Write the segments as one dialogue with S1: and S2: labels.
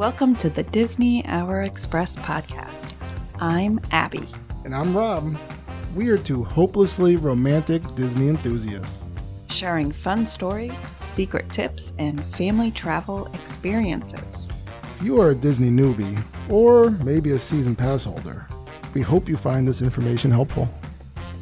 S1: Welcome to the Disney Hour Express podcast. I'm Abby.
S2: And I'm Rob. We are two hopelessly romantic Disney enthusiasts.
S1: Sharing fun stories, secret tips, and family travel experiences.
S2: If you are a Disney newbie, or maybe a season pass holder, we hope you find this information helpful.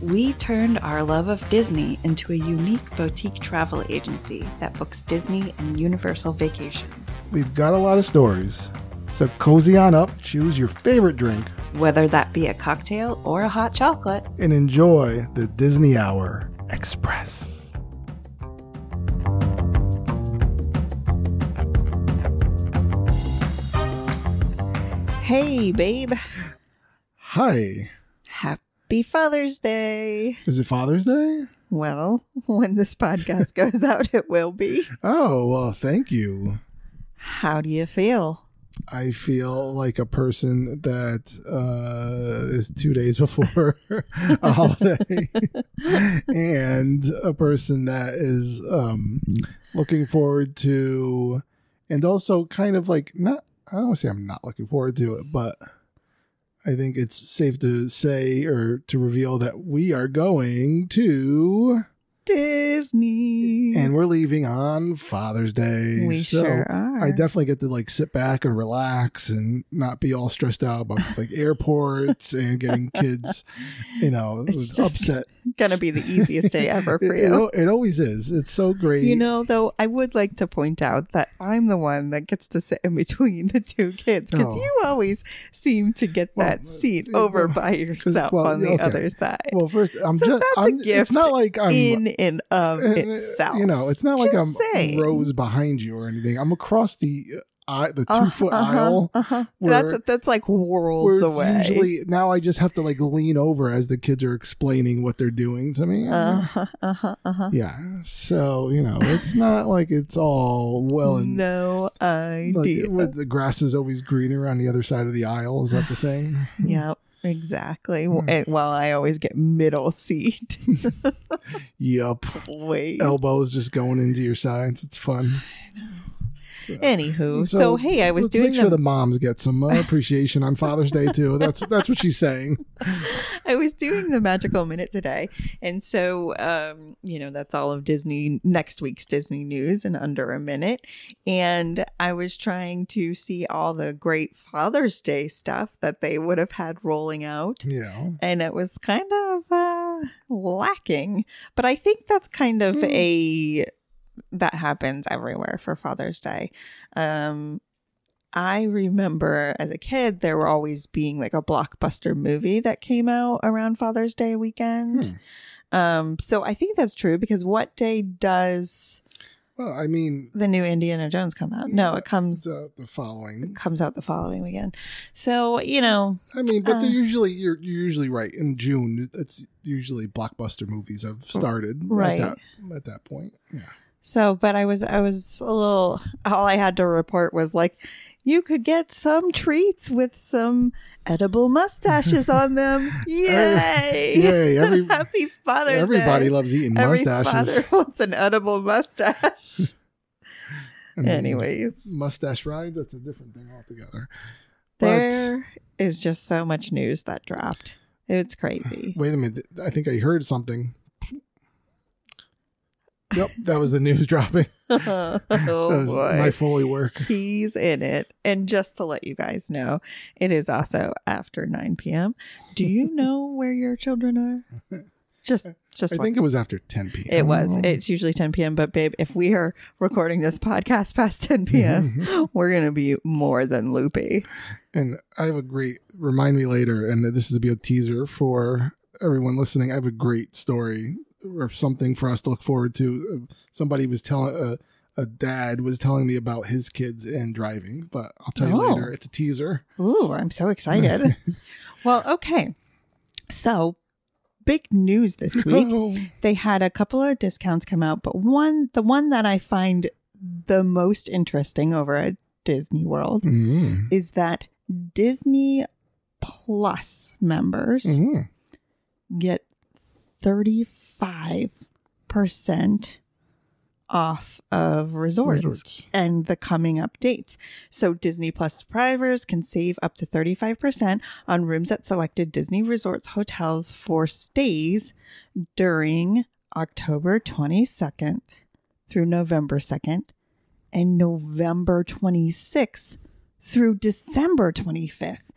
S1: We turned our love of Disney into a unique boutique travel agency that books Disney and Universal vacations.
S2: We've got a lot of stories, so cozy on up, choose your favorite drink,
S1: Whether that be a cocktail or a hot chocolate,
S2: and enjoy the Disney Hour Express.
S1: hey, babe,
S2: Hi.
S1: Happy Father's Day.
S2: Is it Father's Day?
S1: Well, when this podcast goes out, it will be.
S2: Oh, well, thank you.
S1: How do you feel?
S2: I feel like a person that uh, is two days before a holiday, and a person that is um, looking forward to, and also kind of like not. I don't want to say I'm not looking forward to it, but I think it's safe to say or to reveal that we are going to,
S1: Disney.
S2: and we're leaving on Father's Day.
S1: we
S2: So
S1: sure are.
S2: I definitely get to like sit back and relax and not be all stressed out about like airports and getting kids, you know,
S1: It's
S2: upset.
S1: gonna be the easiest day ever for
S2: It,
S1: you.
S2: it always is. It's so great.
S1: You know, though, I would like to point out that I'm the one that gets to sit in between the two kids because
S2: Oh.
S1: you always seem to get
S2: Well,
S1: that seat over
S2: well,
S1: by yourself
S2: well,
S1: on the
S2: okay.
S1: other side.
S2: well, first, I'm
S1: So
S2: just.
S1: that's a
S2: I'm, It's not like I'm.
S1: in and of
S2: uh,
S1: itself.
S2: You know, it's not like I'm
S1: saying.
S2: rows behind you or anything. I'm across the uh, aisle, the two foot
S1: Uh-huh,
S2: aisle.
S1: uh-huh.
S2: where-
S1: That's that's like worlds away.
S2: usually now I just have to like lean over as the kids are explaining what they're doing to me.
S1: uh-huh, uh-huh, uh-huh.
S2: Yeah. So, you know, it's not like it's all well and
S1: no
S2: like
S1: idea.
S2: what, the grass is always greener on the other side of the aisle. Is that the saying?
S1: Yep, exactly.
S2: Hmm.
S1: Well, I always get middle seat.
S2: Yup.
S1: Wait.
S2: Elbows just going into your sides. It's fun. So-
S1: Anywho, so, hey, I was
S2: let's
S1: doing
S2: make sure
S1: the,
S2: the moms get some uh, appreciation on Father's Day too. That's that's what she's saying.
S1: I was doing the magical minute today, and so um, you know that's all of Disney next week's Disney news in under a minute, and I was trying to see all the great Father's Day stuff that they would have had rolling out.
S2: Yeah.
S1: and it was kind of uh, lacking. But I think that's kind of
S2: Mm.
S1: a that happens everywhere for Father's Day. Um, I remember as a kid there were always being like a blockbuster movie that came out around Father's Day weekend. Um, so I think that's true because what day does
S2: Well, I mean,
S1: the new Indiana Jones come out? No, it comes
S2: the, the following.
S1: comes out the following weekend. So you know,
S2: I mean, but
S1: Uh.
S2: they're usually you're you're usually right. In June, it's usually blockbuster movies have started
S1: Right.
S2: at that, at that point. Yeah.
S1: So, but I was, I was a little, all I had to report was like, you could get some treats with some edible mustaches on them. Yay!
S2: Yay, every-
S1: Happy Father's
S2: Everybody
S1: Day.
S2: loves eating
S1: Every
S2: mustaches.
S1: father wants an edible mustache.
S2: I mean,
S1: Anyways,
S2: mustache ride, that's a different thing altogether. But
S1: there is just so much news that dropped. It's crazy.
S2: wait a minute. I think I heard something. Yep, that was the news dropping.
S1: oh boy.
S2: my Foley work.
S1: He's in it. And just to let you guys know, it is also after 9 p.m. Do you know where your children are? Just, just
S2: I
S1: one.
S2: think it was after 10 p.m.
S1: it was. Oh. It's usually 10 p.m. But babe, if we are recording this podcast past 10 p.m., we're gonna be more than loopy.
S2: And I have a great remind me later, and this is to be a teaser for everyone listening. I have a great story or something for us to look forward to. Uh, Somebody was telling uh, a dad was telling me about his kids and driving, but I'll tell you
S1: Oh.
S2: later. It's a teaser.
S1: Ooh, I'm so excited. well, okay. So, big news this week.
S2: Oh,
S1: they had a couple of discounts come out, but one, the one that I find the most interesting over at Disney World
S2: mm,
S1: is that Disney Plus members
S2: mm.
S1: get 35% off of resorts,
S2: Resorts.
S1: and the coming up dates. So Disney Plus subscribers can save up to 35% on rooms at selected Disney resorts hotels for stays during October 22nd through November 2nd and November 26th through December 25th.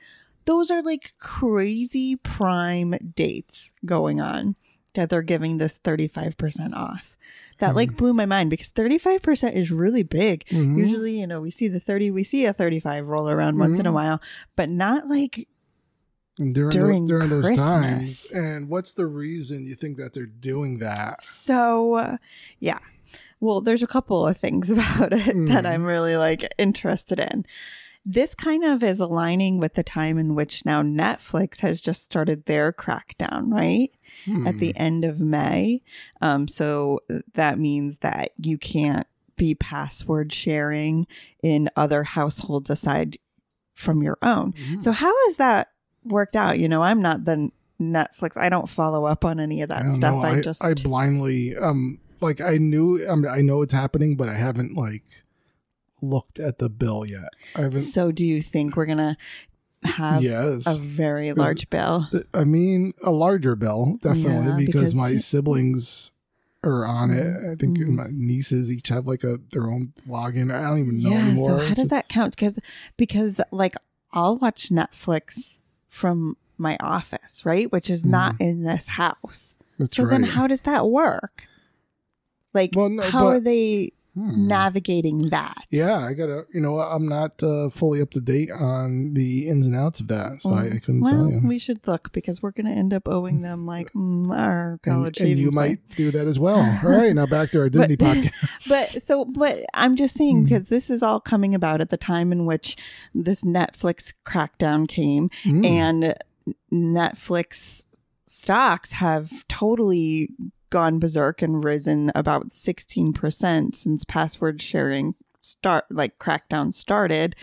S1: Those are like crazy prime dates going on that they're giving this 35% off. That like blew my mind because 35% is really big.
S2: Mhm.
S1: Usually, you know, we see the 30, we see a 35 roll around once in a
S2: Mhm.
S1: while, but not like
S2: during,
S1: during
S2: during those times. And what's the reason you think that they're doing that?
S1: So, uh, yeah. Well, there's a couple of things about it that
S2: Mhm.
S1: I'm really like interested in. This kind of is aligning with the time in which now Netflix has just started their crackdown, right? At
S2: Hmm.
S1: the end of May. Um, so that means that you can't be password sharing in other households aside from your own.
S2: Mhm.
S1: So, how has that worked out? You know, I'm not the Netflix, I don't follow up on any of that stuff.
S2: know.
S1: I, just.
S2: I blindly um like I knew I, mean, I know it's happening, but I haven't like looked at the bill yet. I haven't.
S1: So, do you think we're gonna have
S2: yes,
S1: a very large bill?
S2: I mean a larger bill definitely
S1: Yeah,
S2: because,
S1: because-
S2: my siblings are on it. I think
S1: Mhm.
S2: my nieces each have like a their own login. I don't even know
S1: Yeah.
S2: anymore.
S1: So, how does that count? Because because like I'll watch Netflix from my office, right, which is not in this house.
S2: That's
S1: So
S2: Mm-hmm. right.
S1: then, how does that work? Like,
S2: Well, no,
S1: how are they
S2: Hmm.
S1: navigating that?
S2: Yeah, I gotta. You know, I'm not uh, fully up to date on the ins and outs of that, so I, I couldn't
S1: well,
S2: tell you.
S1: we should look because we're going to end up owing them like mm, our
S2: And,
S1: college
S2: and you
S1: savings
S2: might do that as well. All right, now back to our Disney
S1: But-
S2: podcast.
S1: but so but i'm just saying
S2: Hmm.
S1: because this is all coming about at the time in which this netflix crackdown came
S2: Mm.
S1: and netflix stocks have totally gone berserk and risen about 16% since password sharing start like crackdown started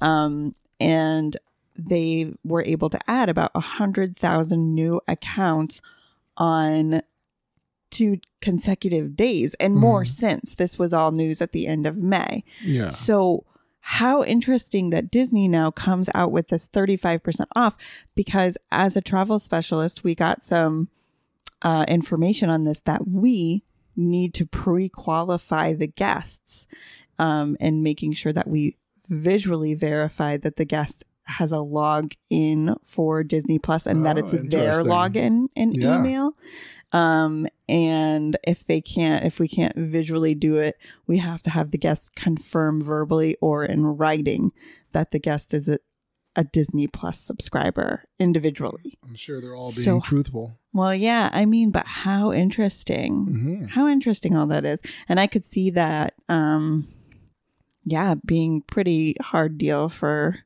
S1: um and they were able to add about 100,000 new accounts on two consecutive days and more
S2: Mhm.
S1: since this was all news at the end of May.
S2: yeah,
S1: So, how interesting that Disney now comes out with this 35% off because as a travel specialist, we got some uh, information on this that we need to pre qualify the guests um, and making sure that we visually verify that the guest has a log in for Disney Plus and that
S2: Oh,
S1: it's their login and
S2: Yeah.
S1: email. Um, and if they can't, if we can't visually do it, we have to have the guest confirm verbally or in writing that the guest is a, Disney Plus subscriber individually.
S2: I'm sure they're all being
S1: So-
S2: truthful.
S1: Well, yeah, I mean, but how interesting.
S2: hmm
S1: How interesting all that is. And I could see that um yeah, being pretty hard deal for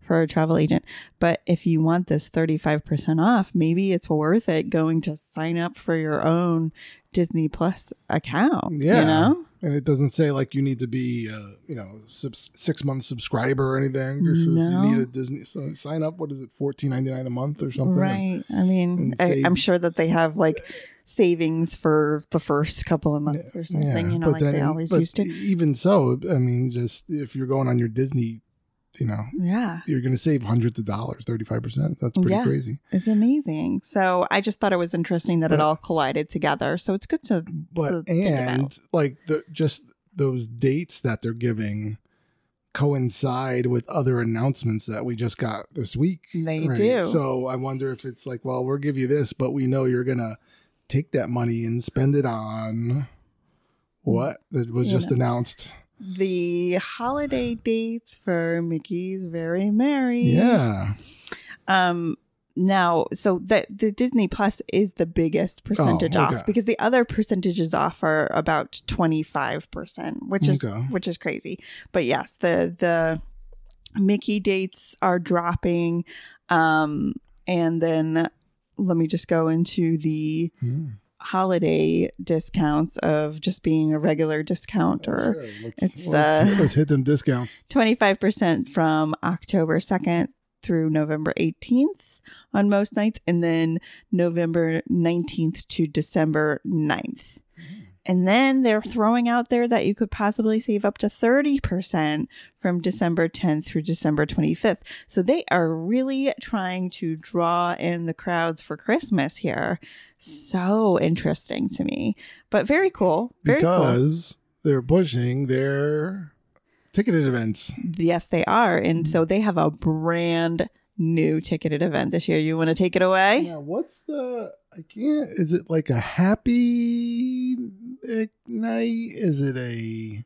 S1: for a travel agent. But if you want this 35% off, maybe it's worth it going to sign up for your own Disney Plus account,
S2: Yeah.
S1: you know?
S2: And it doesn't say like you need to be, uh, you know, sub- six month subscriber or anything. Just
S1: No.
S2: You need a Disney. So sign up. What is it, fourteen ninety nine a month or something?
S1: Right. I mean,
S2: and
S1: I, I'm sure that they have like savings for the first couple of months or something, you know, like
S2: then-
S1: they always used to.
S2: Even so, I mean, just if you're going on your Disney, you know,
S1: Yeah.
S2: you're going to save hundreds of dollars, thirty five percent. That's pretty
S1: Yeah.
S2: crazy.
S1: It's amazing. So I just thought it was interesting that it all collided together. So it's good to,
S2: But
S1: to
S2: and like the just those dates that they're giving coincide with other announcements that we just got this week.
S1: They do.
S2: So I wonder if it's like, well, we'll give you this, but we know you're gonna take that money and spend it on what that was
S1: You
S2: just
S1: know.
S2: announced.
S1: The holiday dates for Mickey's Very Merry.
S2: Yeah.
S1: Um. Now, so that the Disney Plus is the biggest percentage
S2: Oh, okay.
S1: off because the other percentages off are about twenty five percent, which is
S2: Okay.
S1: which is crazy. But yes, the the Mickey dates are dropping, um, and then let me just go into the
S2: Hmm.
S1: Holiday discounts of just being a regular discount or
S2: Sure. Let's,
S1: it's,
S2: let's,
S1: uh,
S2: let's hit them discounts.
S1: 25% from October 2nd through November 18th on most nights, and then November 19th to December 9th. And then they're throwing out there that you could possibly save up to 30% from December 10th through December 25th. So they are really trying to draw in the crowds for Christmas here. So interesting to me, but very cool. Very
S2: because they're pushing their ticketed events.
S1: Yes, they are. And so they have a brand new ticketed event this year. You want to take it away?
S2: Yeah, what's the? I can't. Is it like a happy night? Is it a?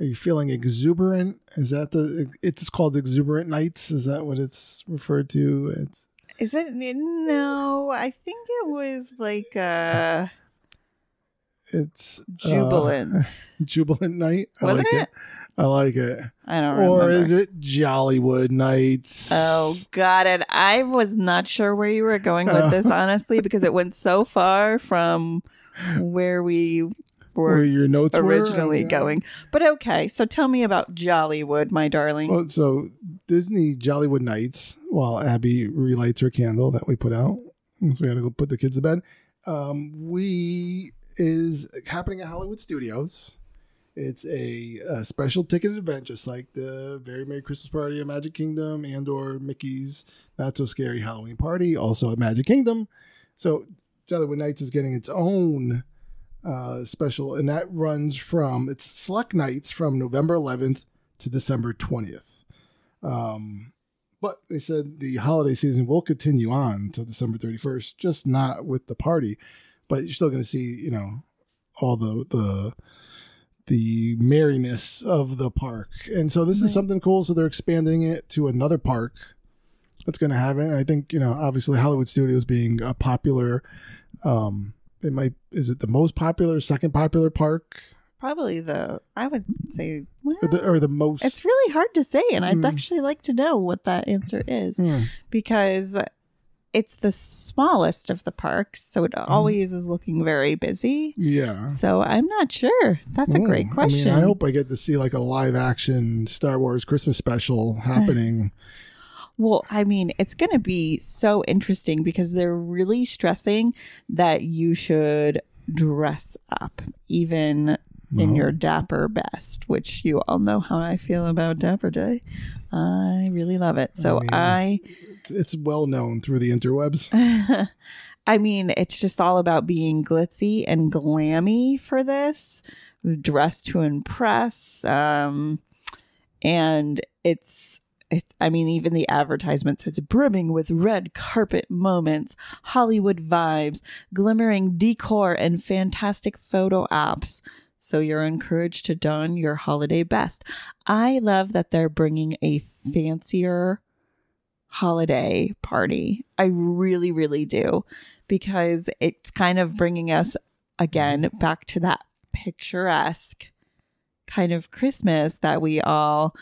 S2: Are you feeling exuberant? Is that the? It's called exuberant nights. Is that what it's referred to? It's
S1: Is it? No, I think it was like uh
S2: it's uh,
S1: jubilant.
S2: jubilant night. I
S1: Wasn't
S2: like
S1: it?
S2: I like it.
S1: I don't remember.
S2: Or is it Jollywood nights?
S1: Oh, got it. I was not sure where you were going with this, honestly, because it went so far from where we
S2: Where
S1: were
S2: your notes were?
S1: originally
S2: Yeah.
S1: going. But okay, so tell me about Jollywood, my darling.
S2: Well, so Disney Jollywood Nights, while Abby relights her candle that we put out, so we got to go put the kids to bed. Um, we is happening at Hollywood Studios. It's a, a special ticketed event, just like the Very Merry Christmas Party at Magic Kingdom and or Mickey's Not So Scary Halloween Party, also at Magic Kingdom. So Jollywood Nights is getting its own uh, special, and that runs from it's select nights from November 11th to December 20th. Um, but they said the holiday season will continue on until December 31st, just not with the party. But you're still going to see, you know, all the the the merriness of the park. And so this
S1: Right.
S2: is something cool. So they're expanding it to another park that's going to happen. I think, you know, obviously Hollywood Studios being a popular, um, it might, is it the most popular, second popular park?
S1: Probably the, I would say, well,
S2: Or the, or the most?
S1: it's really hard to say. And I'd
S2: Hmm.
S1: actually like to know what that answer is
S2: Hmm.
S1: because it's the smallest of the parks. So it always is looking very busy.
S2: Yeah.
S1: So I'm not sure. That's a
S2: Ooh,
S1: great question.
S2: I mean, I hope I get to see like a live action Star Wars Christmas special happening.
S1: Well, I mean, it's going to be so interesting because they're really stressing that you should dress up, even in
S2: Well.
S1: your dapper best, which you all know how I feel about Dapper Day. I really love it. So
S2: mean,
S1: I,
S2: it's, it's well known through the interwebs.
S1: I mean, it's just all about being glitzy and glammy for this, dressed to impress. Um, and it's, it, I mean, even the advertisement says brimming with red carpet moments, Hollywood vibes, glimmering decor, and fantastic photo apps. So you're encouraged to don your holiday best. I love that they're bringing a fancier holiday party. I really, really do because it's kind of bringing us again back to that picturesque kind of Christmas that we all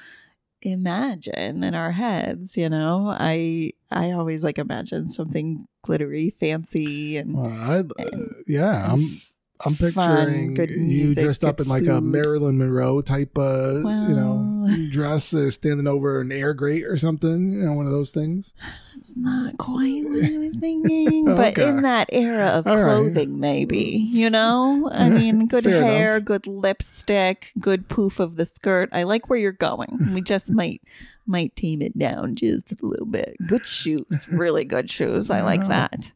S1: imagine in our heads you know? I i always like imagine something glittery fancy and
S2: Uh, I, uh, yeah, I'm I'm picturing
S1: good
S2: you dressed up in like a. Marilyn Monroe type, uh, you know, dress, uh, standing over an air grate or something. You know, one of those things.
S1: It's not quite what I was thinking, but in that era of
S2: All right.
S1: clothing, maybe. You know? I mean, good
S2: Fair
S1: hair,
S2: enough.
S1: good lipstick, good poof of the skirt. I like where you're going. We just might might tame it down just a little bit. Good shoes, really good shoes. I like that.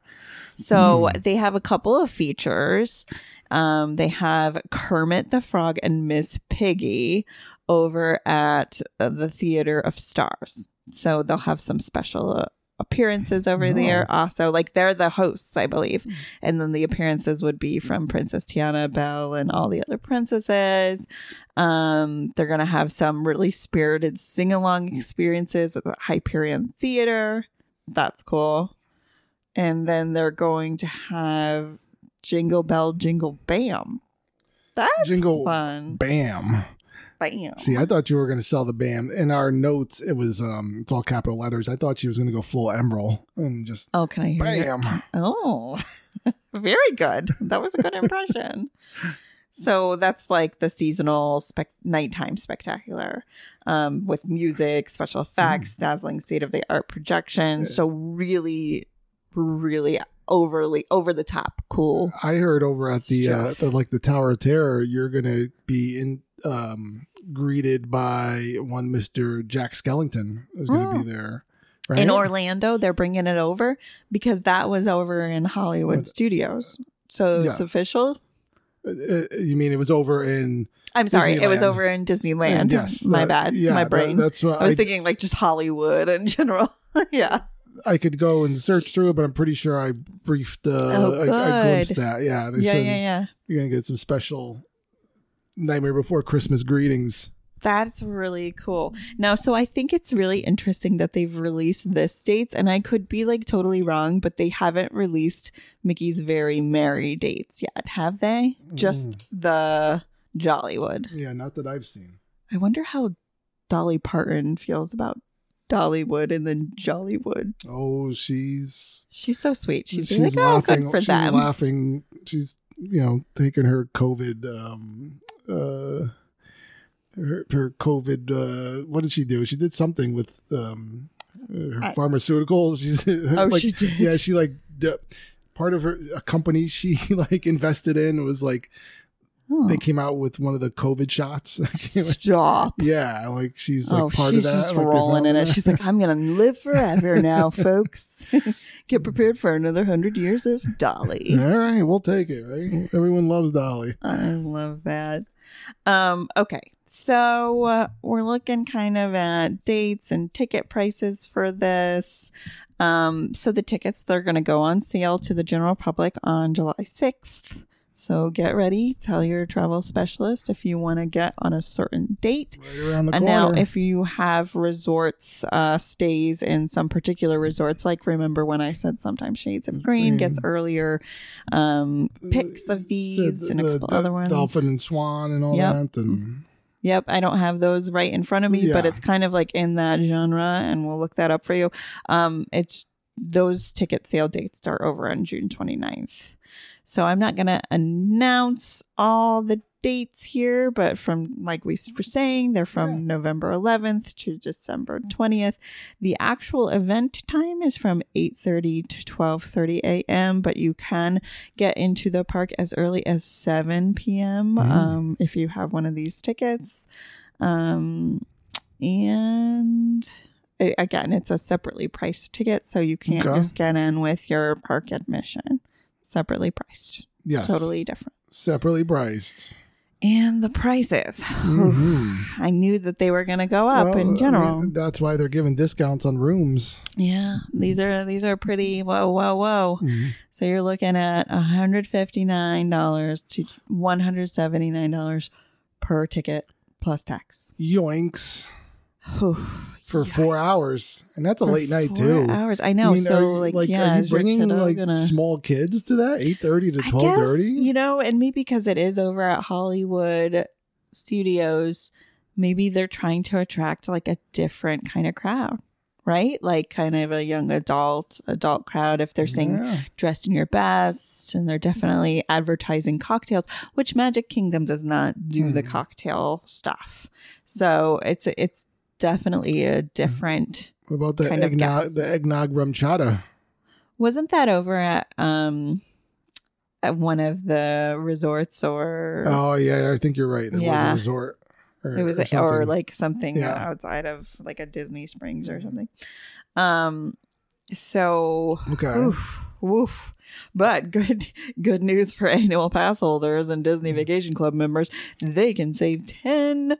S1: So
S2: Hmm.
S1: they have a couple of features. Um, they have Kermit the Frog and Miss Piggy over at the Theater of Stars. So they'll have some special uh, appearances over
S2: Oh.
S1: there. Also, like they're the hosts, I believe, and then the appearances would be from Princess Tiana, Belle, and all the other princesses. Um, they're gonna have some really spirited sing along experiences at the Hyperion Theater. That's cool. And then they're going to have Jingle Bell Jingle Bam. That's
S2: Jingle
S1: fun.
S2: Bam.
S1: Bam.
S2: See, I thought you were going to sell the BAM. In our notes, it was um, it's all capital letters. I thought she was going to go full Emeril and just
S1: oh, can I hear you?
S2: bam.
S1: Oh, very good. That was a good impression. So that's like the seasonal spec- nighttime spectacular um, with music, special effects, dazzling state of the art projections. So really, really overly over the top cool.
S2: I heard over at the, uh, the like the Tower of Terror, you're gonna be in um greeted by one Mister Jack Skellington is gonna
S1: Oh.
S2: be there. Right?
S1: In Orlando, they're bringing it over because that was over in Hollywood
S2: What?
S1: Studios. So it's official.
S2: Uh, uh, you mean it was over in?
S1: I'm sorry, it was over in Disneyland.
S2: yes,
S1: My
S2: that-
S1: bad.
S2: Yeah,
S1: My
S2: that-
S1: brain.
S2: that's what
S1: I was
S2: I,
S1: thinking like just Hollywood in general. yeah.
S2: I could go and search through it, but I'm pretty sure I briefed. Uh,
S1: Oh,
S2: I, I glimpsed that. Yeah, they
S1: Yeah,
S2: said
S1: yeah, yeah.
S2: you're gonna get some special Nightmare Before Christmas greetings.
S1: That's really cool. Now, so I think it's really interesting that they've released this dates, and I could be like totally wrong, but they haven't released Mickey's Very Merry dates yet, have they? Just
S2: Mm.
S1: the Jollywood.
S2: Yeah, not that I've seen.
S1: I wonder how Dolly Parton feels about Dollywood and then Jollywood.
S2: Oh, she's
S1: She's so sweet. She'd be
S2: she's
S1: like, "Oh,
S2: laughing.
S1: good for
S2: she's
S1: them."
S2: laughing. She's you know taking her COVID. Um, uh, her, her COVID. Uh, what did she do? She did something with um, her
S1: I-
S2: pharmaceuticals. She's
S1: Oh,
S2: like,
S1: she did.
S2: Yeah, she like d- part of her a company she like invested in was like
S1: Oh,
S2: they came out with one of the COVID shots.
S1: Stop.
S2: yeah, like she's like
S1: oh,
S2: part
S1: she's
S2: of that.
S1: just
S2: like,
S1: rolling in it. She's like, I'm gonna live forever now, folks. Get prepared for another hundred years of Dolly.
S2: All right, we'll take it. Right, everyone loves Dolly.
S1: I love that. Um, okay, so uh, we're looking kind of at dates and ticket prices for this. Um, so the tickets they're going to go on sale to the general public on July sixth. So get ready. Tell your travel specialist if you want to get on a certain date.
S2: Right the
S1: And
S2: corner.
S1: now, if you have resorts, uh, stays in some particular resorts, like remember when I said sometimes Shades of Green gets earlier um, pics of these
S2: Said
S1: and a couple
S2: the
S1: other ones.
S2: Dolphin and Swan and all
S1: Yep.
S2: that. And
S1: Yep, I don't have those right in front of me, but it's kind of like in that genre, and we'll look that up for you. Um, it's those ticket sale dates start over on June 29th. So I'm not going to announce all the dates here, but from like we were saying, they're from. November 11th to December 20th. The actual event time is from 8:30 to 12:30 a.m., but you can get into the park as early as 7 p.m.
S2: Mm.
S1: Um, if you have one of these tickets. Um, and again, it's a separately priced ticket, so you can't
S2: Okay.
S1: just get in with your park admission. Separately priced,
S2: yes,
S1: totally different.
S2: separately priced.
S1: And the prices.
S2: Mhm.
S1: I knew that they were going to go up
S2: Well, I
S1: in
S2: mean,
S1: general.
S2: that's why they're giving discounts on rooms.
S1: yeah, these are these are pretty. Whoa, whoa, whoa! So you're looking at $159 to $179 per ticket plus tax.
S2: Yoinks
S1: Whew,
S2: for four hours, and that's a
S1: For
S2: late night
S1: four
S2: too.
S1: Hours. I know.
S2: I mean,
S1: so
S2: are you-
S1: like, yeah,
S2: are you bringing like
S1: gonna-
S2: small kids to that eight thirty to twelve thirty?
S1: you know, and maybe because it is over at Hollywood Studios, maybe they're trying to attract like a different kind of crowd, right? Like kind of a young adult adult crowd. If they're saying
S2: Yeah.
S1: dressed in your best, and they're definitely advertising cocktails, which Magic Kingdom does not do the
S2: Mhm.
S1: cocktail stuff. So it's it's definitely a different.
S2: What about the eggnog? The eggnog RumChata.
S1: Wasn't that over at um at one of the resorts or
S2: Oh yeah, I think you're right. It
S1: Yeah.
S2: was a resort. Or,
S1: it was
S2: or
S1: or, like something
S2: Yeah.
S1: outside of like a Disney Springs or something. Um so
S2: okay.
S1: oof, woof. But good good news for annual pass holders and Disney
S2: Mm-hmm.
S1: Vacation Club members, they can save ten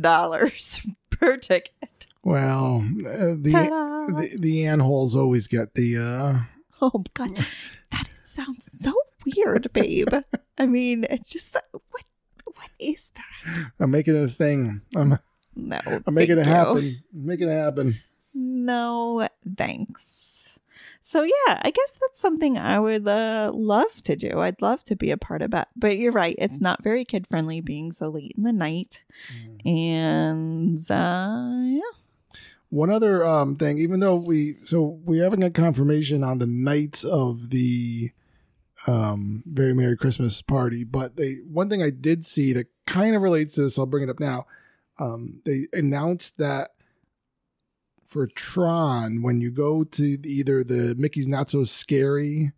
S1: dollars per ticket.
S2: Well, uh, the,
S1: Ta-da!
S2: the the holes always get the. uh
S1: Oh god, that sounds so weird, babe. I mean, it's just what what is that?
S2: I'm making it a thing. I'm
S1: No,
S2: I'm making it
S1: you.
S2: happen. I'm making it happen.
S1: No, thanks. So yeah, I guess that's something I would uh, love to do. I'd love to be a part of that. But you're right, it's not very kid friendly being so late in the night. And uh yeah.
S2: One other um thing, even though we so we haven't got confirmation on the night of the um very merry Christmas party, but they one thing I did see that kind of relates to this, I'll bring it up now. Um they announced that for Tron, when you go to either the Mickey's Not So Scary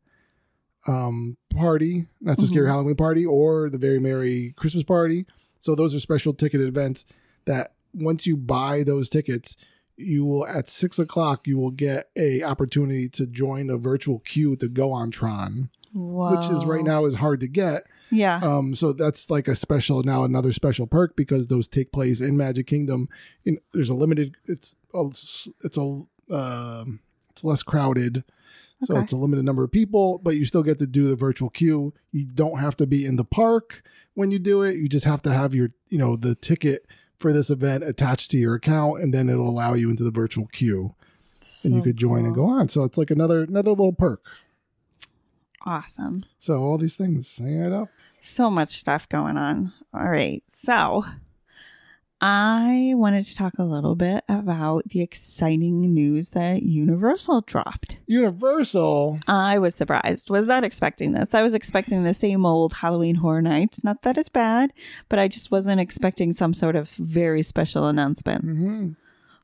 S2: um, party. That's a scary
S1: Mhm.
S2: Halloween party or the very merry Christmas party. So those are special ticketed events that once you buy those tickets, you will at six o'clock you will get a opportunity to join a virtual queue to go on Tron, which is right now is hard to get.
S1: Yeah.
S2: Um, so that's like a special now another special perk because those take place in Magic Kingdom. In, there's a limited. It's a, it's a um, it's less crowded, so
S1: Okay.
S2: it's a limited number of people, but you still get to do the virtual queue. You don't have to be in the park when you do it. You just have to have your you know the ticket for this event attached to your account, and then it'll allow you into the virtual queue, and you could join and go on. So it's like another another little perk.
S1: Awesome.
S2: So all these things hang it up.
S1: So much stuff going on. All right. So I wanted to talk a little bit about the exciting news that Universal dropped.
S2: Universal.
S1: I was surprised. Was not expecting this. I was expecting the same old Halloween Horror Nights. Not that it's bad, but I just wasn't expecting some sort of very special announcement.
S2: hmm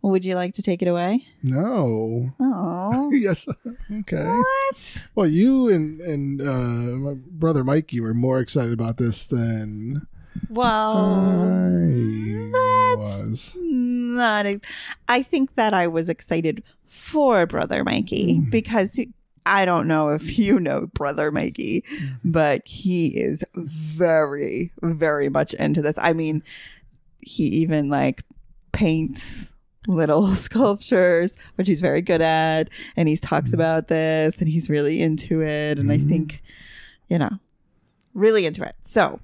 S1: Would you like to take it away?
S2: No.
S1: Oh.
S2: yes. Okay.
S1: what?
S2: Well, you and and uh, my brother Mikey were more excited about this than
S1: Well,
S2: I was.
S1: not. ex- I think that I was excited for Brother Mikey
S2: Mm.
S1: because he- I don't know if you know Brother Mikey,
S2: Mm-hmm.
S1: but he is very, very much into this. I mean, he even like paints little sculptures, which he's very good at, and he talks
S2: Mhm.
S1: about this and he's really into it. And I
S2: Mhm.
S1: think, you know, really into it. So,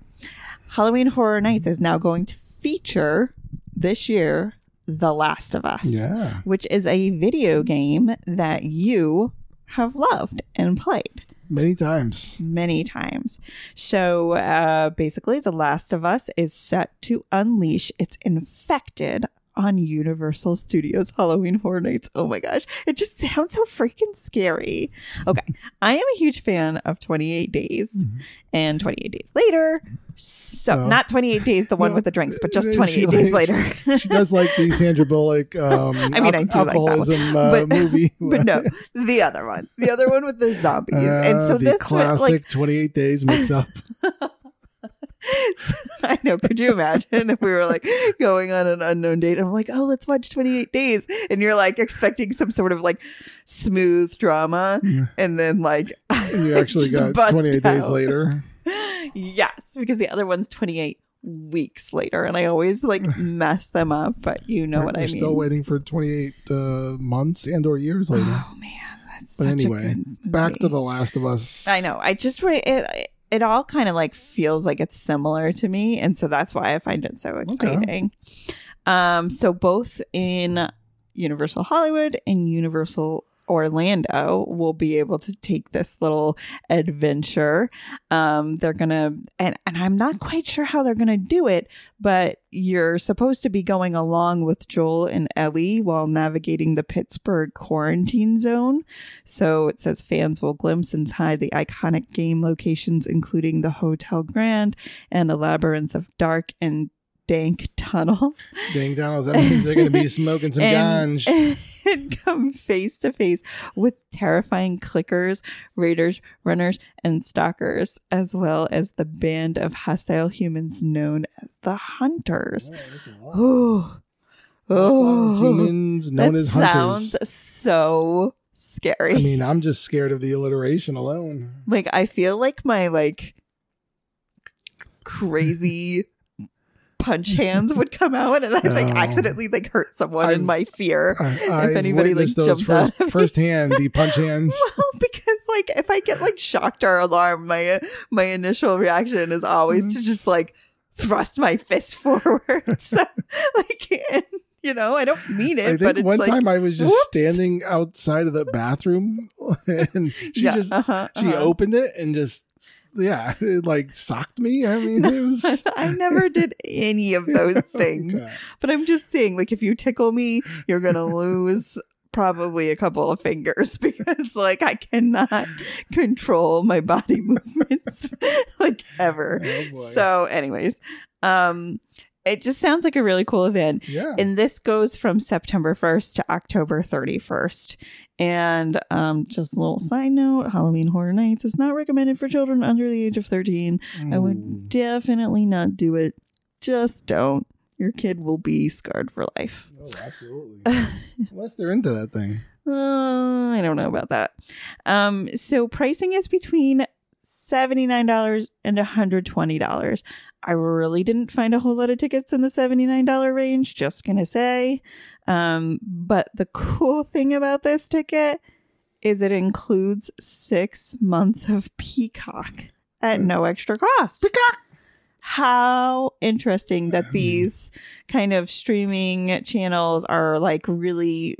S1: Halloween Horror Nights is now going to feature this year The Last of Us
S2: Yeah.
S1: which is a video game that you have loved and played
S2: Many times.
S1: many times. So uh, basically, The Last of Us is set to unleash its infected on Universal Studios Halloween Horror Nights. Oh my gosh, it just sounds so freaking scary. Okay, I am a huge fan of 28 Days
S2: Mhm.
S1: and 28 Days Later. So, not 28 Days, the one
S2: no,
S1: with the drinks, but just
S2: she
S1: 28 Days
S2: likes-
S1: later.
S2: She does like the Sandra Bullock um,
S1: I mean, I do like that one.
S2: alcoholism uh,
S1: But-
S2: movie.
S1: but no, the other one, the other one with the zombies, and
S2: Uh,
S1: so
S2: the
S1: this
S2: classic
S1: like
S2: 28 days mix up.
S1: I know. Could you imagine if we were like going on an unknown date? I'm like, oh, let's watch 28 Days, and you're like expecting some sort of like smooth drama,
S2: Yeah.
S1: and then like
S2: you actually got
S1: bust
S2: 28 days later.
S1: yes, because the other one's 28 weeks later, and I always like mess them up. But you know what I mean.
S2: still waiting for 28 uh, months and or years later.
S1: Oh man, that's
S2: But
S1: such
S2: anyway,
S1: a good
S2: Back to The Last of Us.
S1: I know. I just re- it, it all kind of like feels like it's similar to me, and so that's why I find it so exciting. Um, so both in Universal Hollywood and Universal Orlando will be able to take this little adventure. Um, they're gonna, and and I'm not quite sure how they're gonna do it, but you're supposed to be going along with Joel and Ellie while navigating the Pittsburgh quarantine zone. So it says fans will glimpse inside the iconic game locations, including the Hotel Grand and a labyrinth of dark and dank tunnels.
S2: Dang tunnels. that means they're going to be smoking some
S1: and,
S2: ganj.
S1: and come face to face with terrifying clickers, raiders, runners, and stalkers, as well as the band of hostile humans known as the Hunters. Oh, oh,
S2: humans known
S1: that
S2: as hunters.
S1: sounds so scary.
S2: I mean, I'm just scared of the alliteration alone.
S1: like I feel like my like crazy punch hands would come out and I like
S2: Oh.
S1: accidentally like hurt someone in
S2: I've-
S1: my fear.
S2: I, I've
S1: anybody, like, jumped out
S2: first,
S1: me.
S2: firsthand, the punch hands.
S1: Well, because like if I get like shocked or alarmed, my my initial reaction is always to just like thrust my fist forward. so like and, you know, I don't mean it,
S2: I
S1: but
S2: think one
S1: like
S2: time I was just
S1: whoops.
S2: standing outside of the bathroom and she
S1: yeah,
S2: just
S1: uh-huh,
S2: she
S1: uh-huh.
S2: opened it and just yeah, it like socked me. I mean, it was
S1: I never did any of those things.
S2: Okay.
S1: But I'm just saying, like, if you tickle me, you're gonna lose probably a couple of fingers because, like, I cannot control my body movements like ever.
S2: Oh,
S1: so, anyways, um, it just sounds like a really cool event.
S2: yeah,
S1: And this goes from September 1st to October 31st. And um, just a little side note Halloween Horror Nights is not recommended for children under the age of 13. I would definitely not do it. Just don't. Your kid will be scarred for life.
S2: Oh, absolutely. Unless they're into that thing.
S1: Uh, I don't know about that. Um, so pricing is between $79 and $120. I really didn't find a whole lot of tickets in the $79 range, just gonna say. Um, but the cool thing about this ticket is it includes six months of Peacock at no extra cost.
S2: Peacock!
S1: How interesting that these kind of streaming channels are like really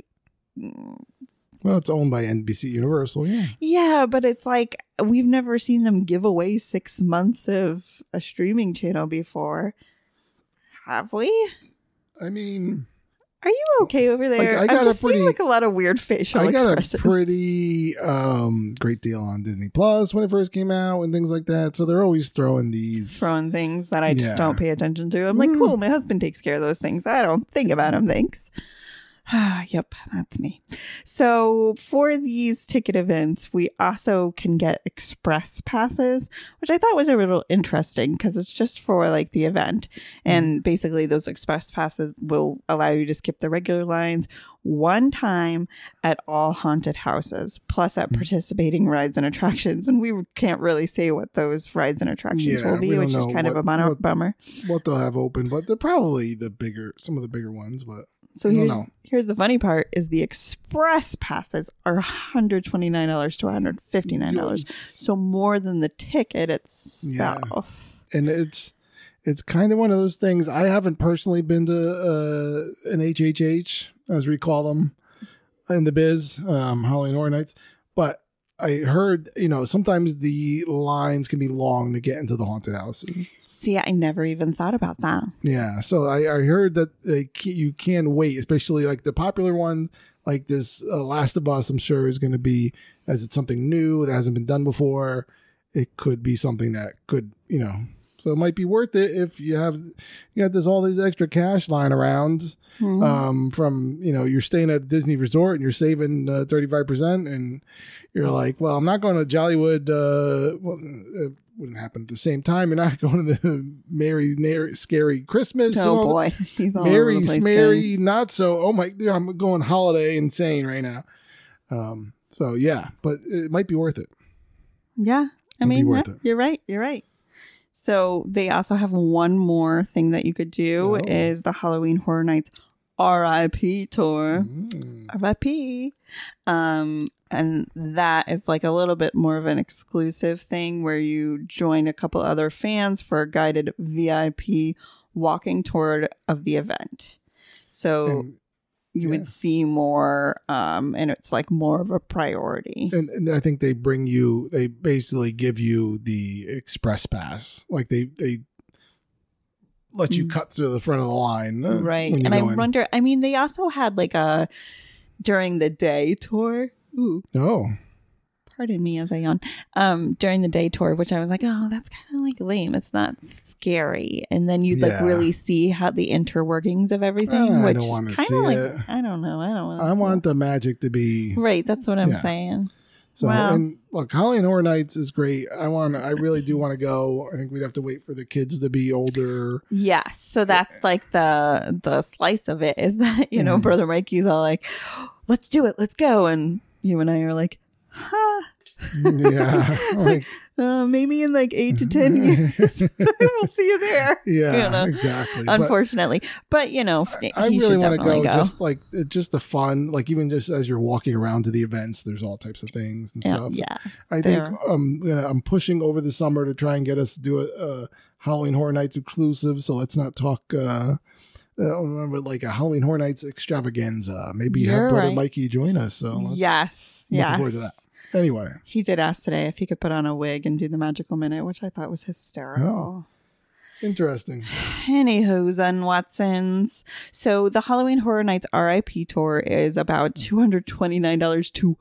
S2: Well, it's owned by NBC Universal. Yeah.
S1: Yeah, but it's like we've never seen them give away six months of a streaming channel before. Have we?
S2: I mean,
S1: Are you okay over there?
S2: I got
S1: I'm
S2: a
S1: just seeing like a lot of weird facial
S2: I got
S1: expressions.
S2: a pretty um, great deal on Disney Plus when it first came out and things like that. So they're always throwing these.
S1: throwing things that I just
S2: Yeah.
S1: don't pay attention to. I'm like,
S2: Mm.
S1: cool, my husband takes care of those things. I don't think about them. Thanks. yep, that's me. So for these ticket events, we also can get express passes, which I thought was a little interesting because it's just for like the event. And basically, those express passes will allow you to skip the regular lines one time at all haunted houses, plus at
S2: Mm.
S1: participating rides and attractions. And we can't really say what those rides and attractions
S2: Yeah,
S1: will be, which is kind of a mon-
S2: what-
S1: bummer.
S2: what they'll have open, but they're probably the bigger, some of the bigger ones. But
S1: So here's here's the funny part: is the express passes are one hundred twenty nine dollars to one hundred fifty nine dollars, so more than the ticket itself. Yeah.
S2: and it's it's kind of one of those things. I haven't personally been to uh, an HHH, as we call them in the biz, um, Halloween Horror Nights, but I heard you know sometimes the lines can be long to get into the haunted houses.
S1: See, I never even thought about that.
S2: Yeah, so I, I heard that ca- you can wait, especially like the popular one, like this uh, Last of Us. I'm sure is going to be as it's something new that hasn't been done before. It could be something that could you know, so it might be worth it if you have you got this all these extra cash lying around
S1: Mhm.
S2: um, from you know you're staying at a Disney resort and you're saving thirty five percent, and you're like, well, I'm not going to Jollywood. Uh, well, it wouldn't happen at the same time. You're not going to the Merry, Merry Scary Christmas.
S1: oh
S2: all
S1: boy, he's all over
S2: Merry,
S1: the place,
S2: Merry,
S1: guys.
S2: not so. Oh my, dude, I'm going holiday insane right now. Um, so yeah, but it might be worth it.
S1: Yeah, I
S2: It'll
S1: mean, yeah, you're right. You're right. So they also have one more thing that you could do
S2: Oh.
S1: is the Halloween Horror Nights RIP tour.
S2: Mm.
S1: RIP. Um, and that is like a little bit more of an exclusive thing where you join a couple other fans for a guided VIP walking tour of the event. So
S2: And,
S1: you
S2: yeah.
S1: would see more, um, and it's like more of a priority.
S2: and, and I think they bring you. They basically give you the express pass. Like they they let you
S1: Mm.
S2: cut through the front of the line, uh,
S1: right. And I
S2: in.
S1: wonder, I mean, they also had like a during the day tour. Ooh,
S2: Oh,
S1: pardon me as I yawn, um, during the day tour, which I was like, oh, that's kind of like lame. It's not scary. And then you'd like really see how the interworkings of everything,
S2: I
S1: which kind
S2: see
S1: of like,
S2: it.
S1: I don't know. I don't want
S2: I want the magic to be
S1: Right. That's what I'm
S2: Yeah.
S1: saying.
S2: So
S1: Wow.
S2: and look, Halloween Horror Nights is great. I want. I really do want to go. I think we'd have to wait for the kids to be older.
S1: Yes. So that's like the the slice of it is that, you know,
S2: Mhm.
S1: brother Mikey's all like, let's do it. Let's go. And you and I are like, huh.
S2: yeah, like,
S1: Uh, maybe in like eight to 10 years, we'll see you there.
S2: yeah,
S1: You know,
S2: exactly.
S1: Unfortunately. But, you know,
S2: I, I really want to go,
S1: go.
S2: Just like just the fun, like even just as you're walking around to the events, there's all types of things and
S1: yeah,
S2: stuff.
S1: yeah.
S2: I think um, you know, I'm pushing over the summer to try and get us to do a, a Halloween Horror Nights exclusive. So let's not talk. Uh, uh, remember, like a Halloween Horror Nights extravaganza. Maybe
S1: You're
S2: have brother
S1: right.
S2: Mikey join us. So let's,
S1: yes.
S2: Looking
S1: Yes.
S2: forward to that. Anyway,
S1: He did ask today if he could put on a wig and do the magical minute, which I thought was hysterical. Oh.
S2: interesting.
S1: Anywho's and Watsons. So the Halloween Horror Nights RIP tour is about two hundred twenty nine dollars to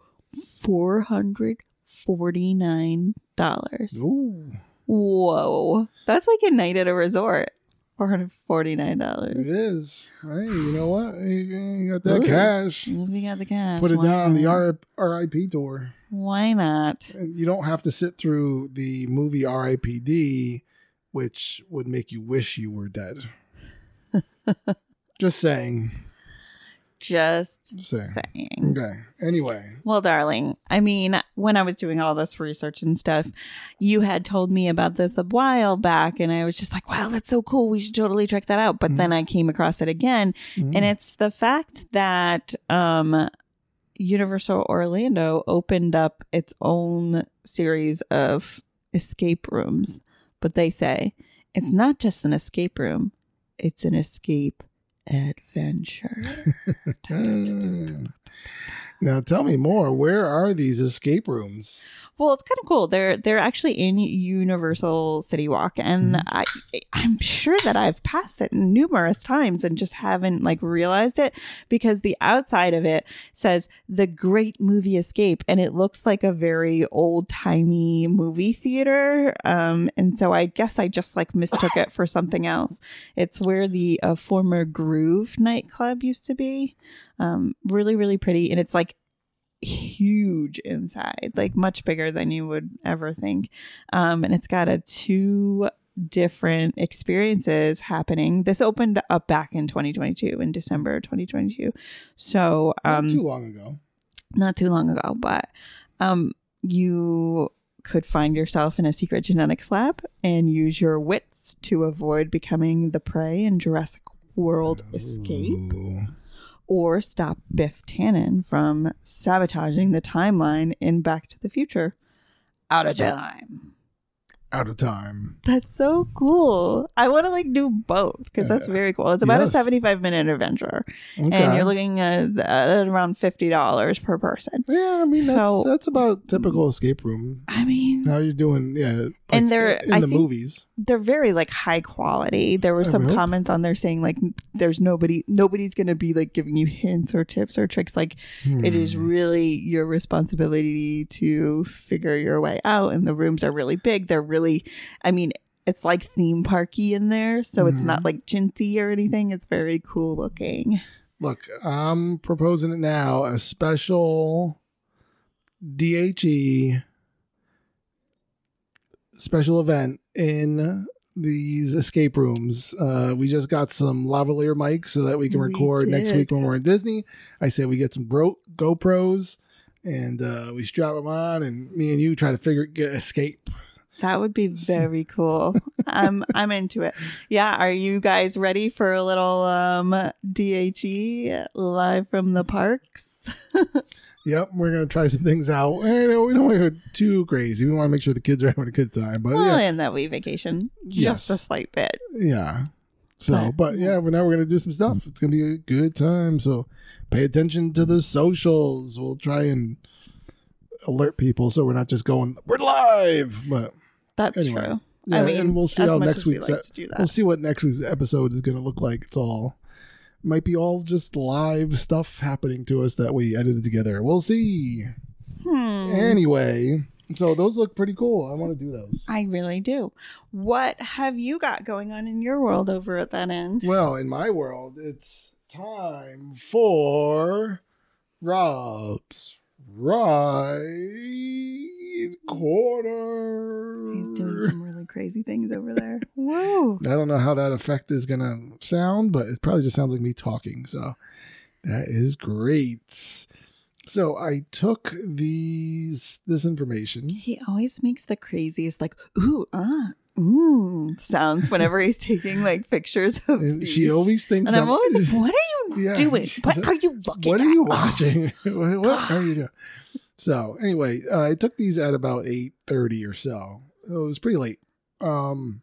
S1: four hundred forty nine dollars.
S2: Ooh,
S1: Whoa, that's like a night at a resort. Four hundred forty nine
S2: It
S1: dollars.
S2: It is. Hey, you know what? You, got that cash.
S1: If you got the cash,
S2: Put it
S1: why
S2: down on the
S1: not?
S2: R- RIP tour.
S1: Why not?
S2: And you don't have to sit through the movie RIPD, which would make you wish you were dead. Just saying.
S1: Just
S2: Saying.
S1: saying.
S2: Okay. Anyway,
S1: Well, darling, I mean, when I was doing all this research and stuff, you had told me about this a while back, and I was just like, wow, that's so cool. We should totally check that out. But
S2: Mhm.
S1: then I came across it again, and it's the fact that um, Universal Orlando opened up its own series of escape rooms. But they say it's not just an escape room, it's an escape adventure.
S2: Now tell me more. Where are these escape rooms?
S1: Well, it's kind of cool. They're they're actually in Universal City Walk, and
S2: Mhm.
S1: I I'm sure that I've passed it numerous times and just haven't like realized it because the outside of it says the Great Movie Escape, and it looks like a very old timey movie theater. Um, and so I guess I just like mistook it for something else. It's where the uh, former Groove nightclub used to be. Um, really, really pretty, and it's like huge inside, like much bigger than you would ever think. Um, and it's got a two different experiences happening. This opened up back in 2022, in December 2022. So, um,
S2: Not too long ago.
S1: not too long ago, but um, you could find yourself in a secret genetics lab and use your wits to avoid becoming the prey in Jurassic World Escape
S2: Ooh.
S1: Or stop Biff Tannen from sabotaging the timeline in Back to the Future. Out of time.
S2: Out of time.
S1: That's so cool. I want to like do both because that's very cool. It's about
S2: yes.
S1: a 75 minute adventure
S2: Okay.
S1: and you're looking at, at around $50 per person.
S2: yeah, I mean that's
S1: So-
S2: that's about typical escape room.
S1: I mean,
S2: How you're doing? Yeah, like,
S1: And they're-
S2: in
S1: I
S2: the movies.
S1: they're very like high quality. There were some comments on there saying like there's nobody nobody's going to be like giving you hints or tips or tricks like it is
S2: Hmm.
S1: really your responsibility to figure your way out and the rooms are really big. They're really I mean it's like theme parky in there, so it's
S2: Mhm.
S1: not like chintzy or anything. It's very cool looking.
S2: Look, I'm proposing it now. A special DHE special event in these escape rooms. Uh, we just got some lavalier mics so that we can
S1: We
S2: record next week when we're in Disney. I say we get some Go GoPros and uh, we strap them on, and me and you try to figure get escape.
S1: That would be very cool. I'm I'm into it. Yeah, are you guys ready for a little um DHE live from the parks?
S2: Yep, we're gonna try some things out. And we don't want to go too crazy. We want to make sure the kids are having a good time. But
S1: well,
S2: yeah,
S1: and that we vacation
S2: Yes.
S1: just a slight bit.
S2: Yeah. So,
S1: But-
S2: but, yeah, well, now we're gonna do some stuff. It's gonna be a good time. So, pay attention to the socials. We'll try and alert people so we're not just going we're live. But
S1: That's
S2: Anyway,
S1: true.
S2: yeah,
S1: I mean,
S2: and we'll see how next
S1: as we like
S2: e-
S1: to do that.
S2: we'll see what next week's episode is gonna look like. It's all might be all just live stuff happening to us that we edited together. We'll see.
S1: Hmm.
S2: Anyway, so those look pretty cool. I want to do those.
S1: I really do. What have you got going on in your world over at that end?
S2: Well, in my world, it's time for Rob's Right Corner.
S1: He's doing some really crazy things over there. Whoa.
S2: I don't know how that effect is going to sound, but it probably just sounds like me talking. So that is great. So I took these this information.
S1: He always makes the craziest, like, ooh, ah, mm sounds whenever he's taking like pictures of
S2: And
S1: these.
S2: she always thinks
S1: and I'm
S2: I'm-
S1: always like, what are you
S2: Yeah,
S1: doing? What
S2: like,
S1: are you looking
S2: what
S1: at?
S2: are you watching? what what are you doing? So anyway, uh, I took these at about eight thirty or so. It was pretty late. Um,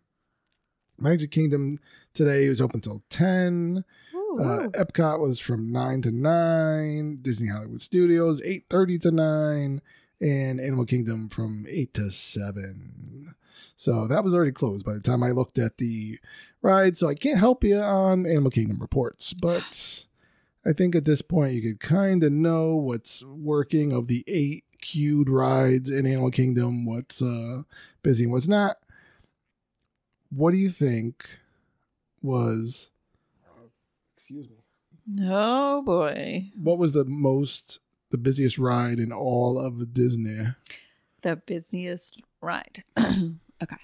S2: Magic Kingdom today was open till ten.
S1: ooh,
S2: Uh. Epcot was from nine to nine. Disney Hollywood Studios eight thirty to nine, and Animal Kingdom from eight to seven. So that was already closed by the time I looked at the ride. So I can't help you on Animal Kingdom reports, but I think at this point you could kind of know what's working of the eight queued rides in Animal Kingdom, what's uh, busy and what's not. What do you think was. Excuse me.
S1: Oh boy.
S2: What was the most, the busiest ride in all of Disney?
S1: The busiest ride. okay.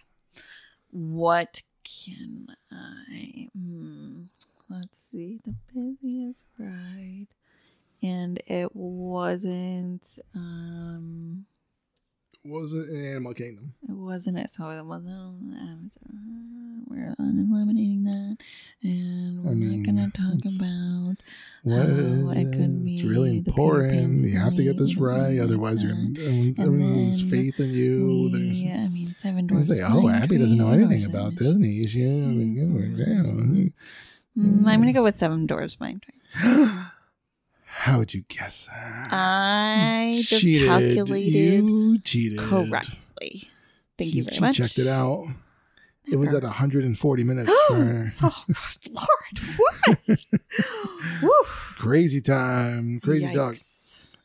S1: What can I. Hmm, let's see. The busiest ride. And it wasn't. um it
S2: Was it in Animal Kingdom?
S1: It wasn't it, so it wasn't Avatar. We're eliminating that, and we're
S2: I mean,
S1: not gonna talk about.
S2: What
S1: Oh,
S2: is
S1: it could
S2: It's really important. You have to get this right, otherwise, you're
S1: that.
S2: everyone's,
S1: And
S2: faith in you. There's,
S1: We, I mean, Seven Dwarfs.
S2: was oh, Abby doesn't know anything about Disney. She, I mean,
S1: Mm, I'm gonna go with Seven Dwarfs Mine Train.
S2: How would you guess that?
S1: I just
S2: Cheated.
S1: calculated
S2: You cheated.
S1: correctly. Thank you
S2: She-
S1: very
S2: she
S1: much.
S2: checked it out. It was at 140 minutes. for
S1: oh, Lord, what? Woo.
S2: crazy time. Crazy dog.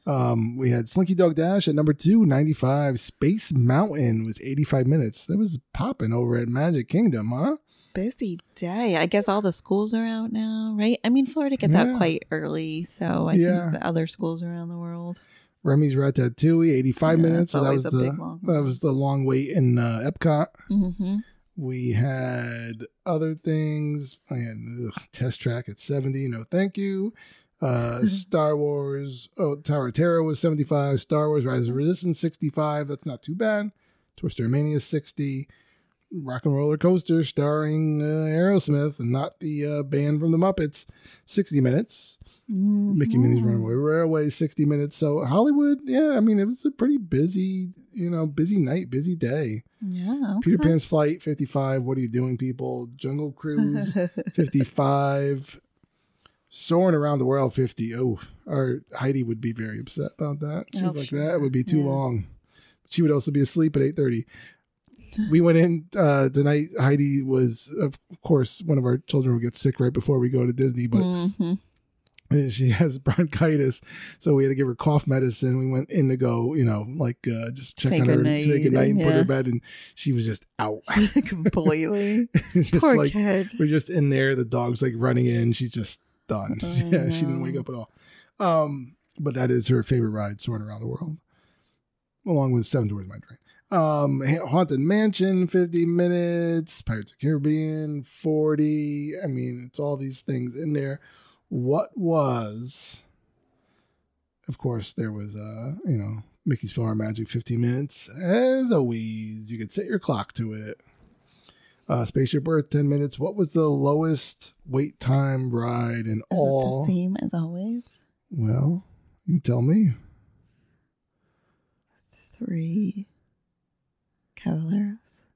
S2: Um, we had Slinky Dog Dash at number two, 95. Space Mountain was 85 minutes. That was popping over at Magic Kingdom, huh?
S1: Busy day. I guess all the schools are out now, right? I mean, Florida gets
S2: Yeah.
S1: out quite early, so I
S2: Yeah.
S1: think the other schools around the world.
S2: Remy's Ratatouille, 85
S1: Yeah,
S2: minutes. So that was the
S1: big, long
S2: that was the long wait in uh, Epcot.
S1: Mm-hmm.
S2: We had other things. I had ugh, Test Track at 70. No, thank you. Uh, Star Wars. Oh, Tower of Terror was 75. Star Wars Rise of Resistance 65. That's not too bad. Toy Story Mania 60. Rock and Roller Coaster starring uh, Aerosmith and not the uh, band from the Muppets. 60 minutes. Mickey Minnie's
S1: Mm-hmm.
S2: Runaway Railway, 60 minutes. So Hollywood, yeah, I mean, it was a pretty busy, you know, busy night, busy day.
S1: Yeah.
S2: Peter. Pan's Flight, 55. What are you doing, people? Jungle Cruise, 55. Soaring Around the World, 50. Oh, or Heidi would be very upset about that. She's
S1: Oh,
S2: like,
S1: sure.
S2: that would be too
S1: Yeah.
S2: long. She would also be asleep at 8.30. We went in uh, tonight. Heidi was, of course, one of our children will get sick right before we go to Disney, but
S1: Mhm.
S2: she has bronchitis, so we had to give her cough medicine. We went in to go, you know, like uh, just check
S1: Say
S2: on her,
S1: goodnight,
S2: say goodnight, and put her
S1: yeah.
S2: bed, and she was just out.
S1: Completely.
S2: just
S1: Poor
S2: like
S1: kid.
S2: we're just in there. The dog's like running in. She's just done.
S1: I
S2: yeah, she didn't wake up at all. Um, but that is her favorite ride, soaring around the world, along with Seven Dwarfs Mine Train. Um, Haunted Mansion, fifty minutes. Pirates of the Caribbean, forty. I mean, it's all these things in there. What was? Of course, there was uh, you know, Mickey's Flower Magic, fifteen minutes. As always, you could set your clock to it. Uh, Spaceship Earth, 10 minutes. What was the lowest wait time ride in
S1: Is
S2: all?
S1: it the same as always?
S2: Well, you tell me.
S1: Three Caballeros.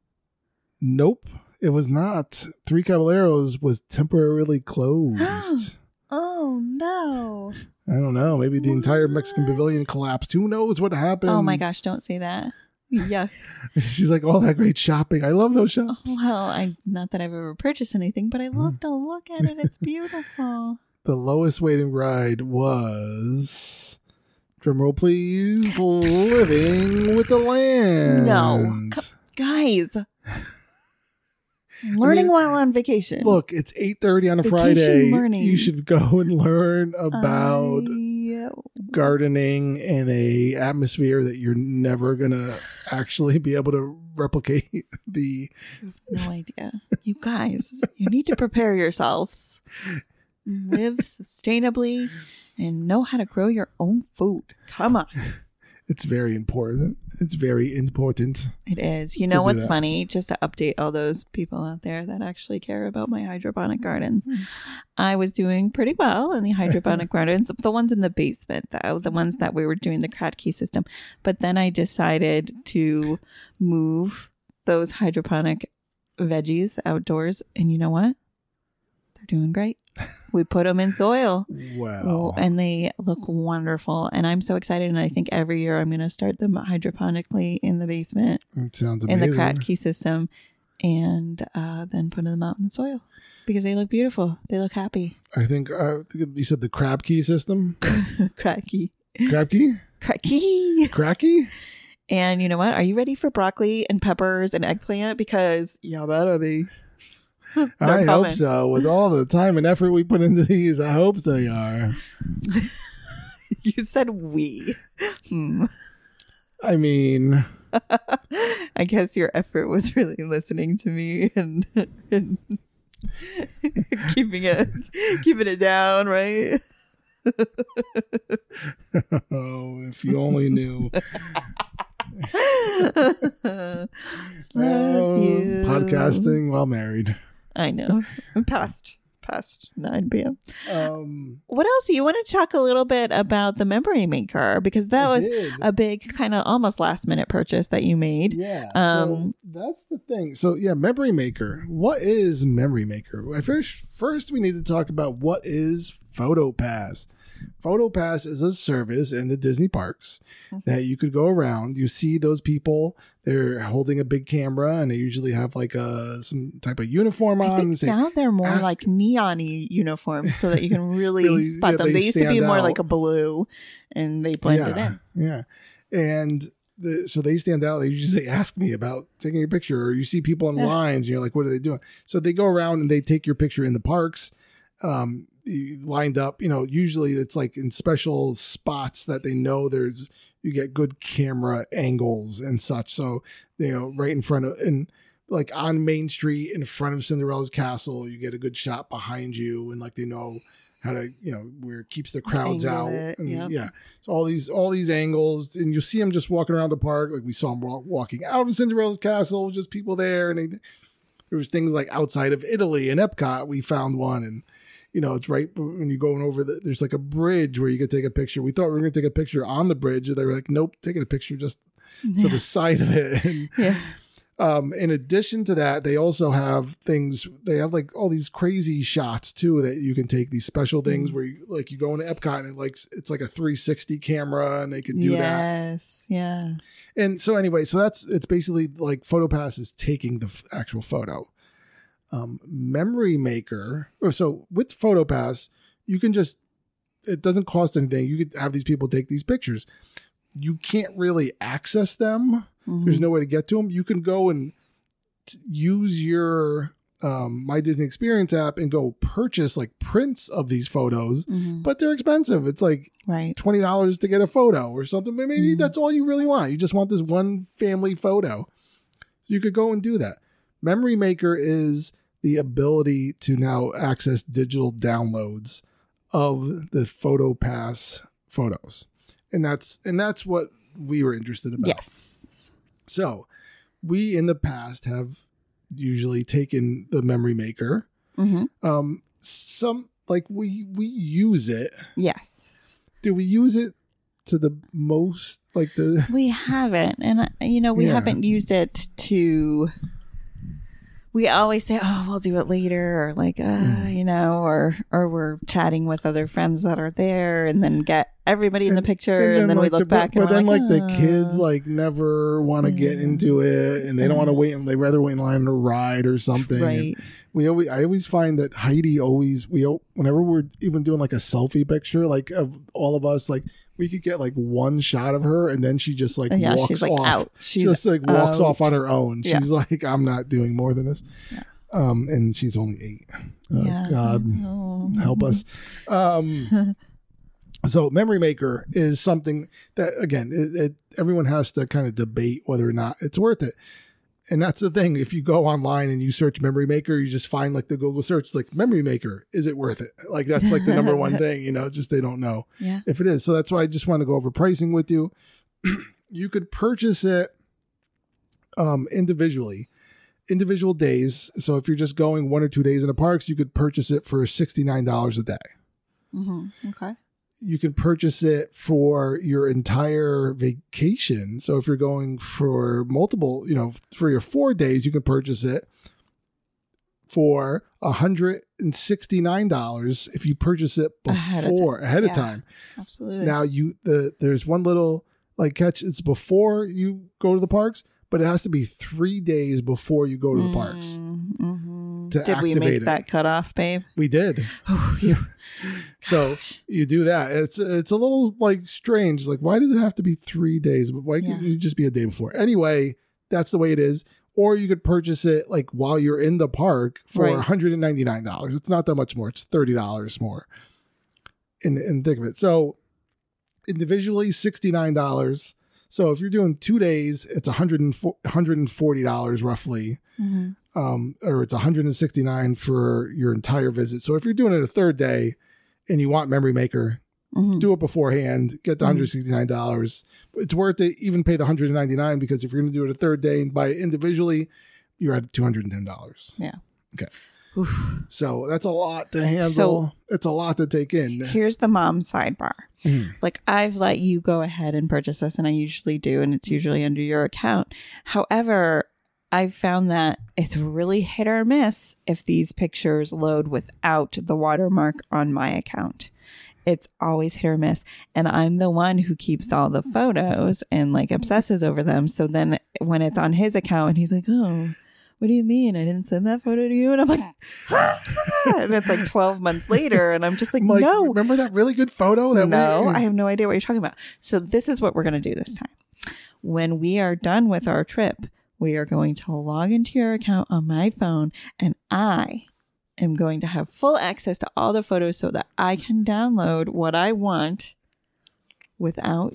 S2: Nope, it was not. Three Caballeros was temporarily closed.
S1: Oh no.
S2: I don't know. Maybe the entire Mexican pavilion collapsed. Who knows what happened?
S1: Oh my gosh, don't say that. Yuck.
S2: She's like, all that great shopping. I love those shops.
S1: Oh, well, I not that I've ever purchased anything, but I mm. love to look at it. It's beautiful.
S2: The lowest waiting ride was. Drumroll, please. Living with the Land.
S1: No. Co- Guys. Learning
S2: mean,
S1: while on vacation.
S2: Look, it's eight thirty on a
S1: Vacation
S2: Friday.
S1: learning.
S2: You should go and learn about
S1: I- uh,
S2: gardening in a atmosphere that you're never gonna actually be able to replicate. The
S1: no idea. You guys, you need to prepare yourselves. Live sustainably and know how to grow your own food. Come on.
S2: it's very important. It's very important.
S1: It is. You know what's
S2: that.
S1: funny? Just to update all those people out there that actually care about my hydroponic gardens.
S2: Hmm.
S1: I was doing pretty well in the hydroponic gardens, the ones in the basement, though, the ones that we were doing the Kratky system. But then I decided to move those hydroponic veggies outdoors. And you know what? Doing great. We put them in soil.
S2: Wow.
S1: And they look wonderful. And I'm so excited. And I think every year I'm going to start them hydroponically in the basement
S2: it sounds
S1: in
S2: amazing.
S1: the Kratky system and uh, then put them out in the soil because they look beautiful. They look happy.
S2: I think uh, you said the crab key system.
S1: Kratky.
S2: crab key?
S1: Kratky.
S2: Cracky?
S1: And you know what? Are you ready for broccoli and peppers and eggplant? Because y'all better be.
S2: I hope
S1: coming.
S2: so. With all the time and effort we put into these, I hope they are.
S1: You said we. Hmm.
S2: I mean,
S1: I guess your effort was really listening to me and, and keeping it keeping it down, right?
S2: oh, if you only knew.
S1: Love
S2: Oh,
S1: you.
S2: Podcasting while married.
S1: I know. Past past 9 p.m.
S2: Um,
S1: What else? You want to talk a little bit about the memory maker because that
S2: I
S1: was
S2: did.
S1: a big kind of almost last minute purchase that you made.
S2: Yeah.
S1: Um,
S2: so that's the thing. So yeah, Memory Maker. What is Memory Maker? First, first we need to talk about what is PhotoPass. PhotoPass is a service in the Disney parks
S1: Mhm.
S2: that you could go around. You see those people; they're holding a big camera, and they usually have like a some type of uniform
S1: I
S2: on. Say,
S1: now they're more
S2: ask-
S1: like neon-y uniforms so that you can really,
S2: Really,
S1: spot
S2: yeah,
S1: them.
S2: they
S1: They used to be more
S2: out.
S1: like a blue and they blended
S2: yeah,
S1: in.
S2: Yeah. And the, so they stand out. They usually say ask me about taking a picture, or you see people in lines, and you're like, what are they doing? So they go around and they take your picture in the parks, um, lined up. You know, usually it's like in special spots that they know there's, you get good camera angles and such. So, you know, right in front of, and like on Main Street in front of Cinderella's castle, you get a good shot behind you, and like they know how to, you know, where it keeps the crowds
S1: Angle
S2: out.
S1: it,
S2: and,
S1: yep.
S2: Yeah. So all these all these angles, and you see them just walking around the park. Like we saw them walk, walking out of Cinderella's castle, just people there, and they, there was things like outside of Italy and Epcot. We found one, and you know it's right when you're going over the. There's like a bridge where you could take a picture. We thought we were going to take a picture on the bridge, and they were like, "Nope, taking a picture just to
S1: Yeah.
S2: the side of it." And
S1: yeah.
S2: um, in addition to that, they also have things. They have like all these crazy shots too that you can take. These special things
S1: Mm.
S2: where you like you go into Epcot and it like it's like a 360 camera, and they can do that.
S1: yes. Yeah.
S2: And so anyway, so that's it's basically like PhotoPass is taking the f- actual photo. Um, Memory Maker. So with PhotoPass, you can just it doesn't cost anything. You could have these people take these pictures. You can't really access them
S1: Mhm.
S2: there's no way to get to them. You can go and t- use your um, My Disney Experience app and go purchase like prints of these photos,
S1: Mhm.
S2: but they're expensive. It's like
S1: Right.
S2: twenty dollars to get a photo or something. But Maybe
S1: Mhm.
S2: that's all you really want. You just want this one family photo. So you could go and do that. Memory Maker is the ability to now access digital downloads of the PhotoPass photos, and that's and that's what we were interested about.
S1: Yes.
S2: So, we in the past have usually taken the memory maker.
S1: hmm
S2: Um, some like we we use it.
S1: Yes.
S2: Do we use it to the most? Like the
S1: We haven't, and uh, you know, we
S2: Yeah.
S1: haven't used it to. We always say, "Oh, we'll do it later," or like, uh,
S2: Mm.
S1: you know, or or we're chatting with other friends that are there, and then get everybody in the
S2: And-
S1: picture, and, then, we look
S2: the,
S1: back,
S2: but
S1: and we're
S2: then like,
S1: like,
S2: the kids
S1: "Uh."
S2: like never want to get into it, and they don't want to wait. and They rather wait in line to ride or something. And
S1: right,
S2: we always I always find that Heidi always we whenever we're even doing like a selfie picture like of all of us like we could get like one shot of her and then she just like
S1: yeah,
S2: walks
S1: she's like
S2: off
S1: out.
S2: she just like walks
S1: out.
S2: off on her own
S1: Yeah.
S2: she's like I'm not doing more than this
S1: Yeah.
S2: um and she's only eight oh,
S1: yeah.
S2: God
S1: Oh.
S2: help us um so memory maker is something that again it, it everyone has to kind of debate whether or not it's worth it and that's the thing. If you go online and you search memory maker you just find like the google search like memory maker is it worth it? Like that's like the number one thing you know just they don't know
S1: Yeah.
S2: if it is. So that's why i just want to go over pricing with you. You could purchase it um individually individual days. So if you're just going one or two days in the parks you could purchase it for $69 a day.
S1: Hmm Okay.
S2: You can purchase it for your entire vacation. So if you're going for multiple, you know, three or four days, you can purchase it for $169 if you purchase it
S1: Ahead of
S2: before ahead of time.
S1: Absolutely.
S2: Now you the there's one little like catch it's before you go to the parks, but it has to be 3 days before you go to the parks.
S1: Mm.
S2: Mm-hmm.
S1: Did we make
S2: it.
S1: that cutoff, babe?
S2: We did.
S1: Oh.
S2: So you do that. It's it's a little like strange. Like, why does it have to be three days? Why
S1: Yeah.
S2: can't you just be a day before? Anyway, that's the way it is. or you could purchase it like while you're in the park for
S1: Right.
S2: $199. It's not that much more. It's $30 more. And and think of it. So individually $69. So if you're doing 2 days, it's $140 $140 roughly.
S1: Mhm.
S2: Um or it's 169 for your entire visit. So if you're doing it a third day and you want Memory Maker,
S1: Mhm.
S2: do it beforehand, get the
S1: Mhm.
S2: $169. It's worth it, even pay the 199 because if you're going to do it a third day and buy it individually, you're at $210. Yeah. Okay.
S1: Oof.
S2: So that's a lot to handle.
S1: So-
S2: it's a lot to take in.
S1: Here's the mom sidebar.
S2: Mhm.
S1: Like I've let you go ahead and purchase this, and I usually do, and it's usually under your account. However, I've found that it's really hit or miss if these pictures load without the watermark on my account. It's always hit or miss. And I'm the one who keeps all the photos and like obsesses over them. So then when it's on his account, and he's like, oh, what do you mean? I didn't send that photo to you? And I'm like, and it's like 12 months later. And I'm just like,
S2: like,
S1: no,
S2: remember that really good photo that
S1: no,
S2: we,
S1: I have no idea what you're talking about. So this is what we're going to do this time. When we are done with our trip, we are going to log into your account on my phone and I am going to have full access to all the photos so that I can download what I want without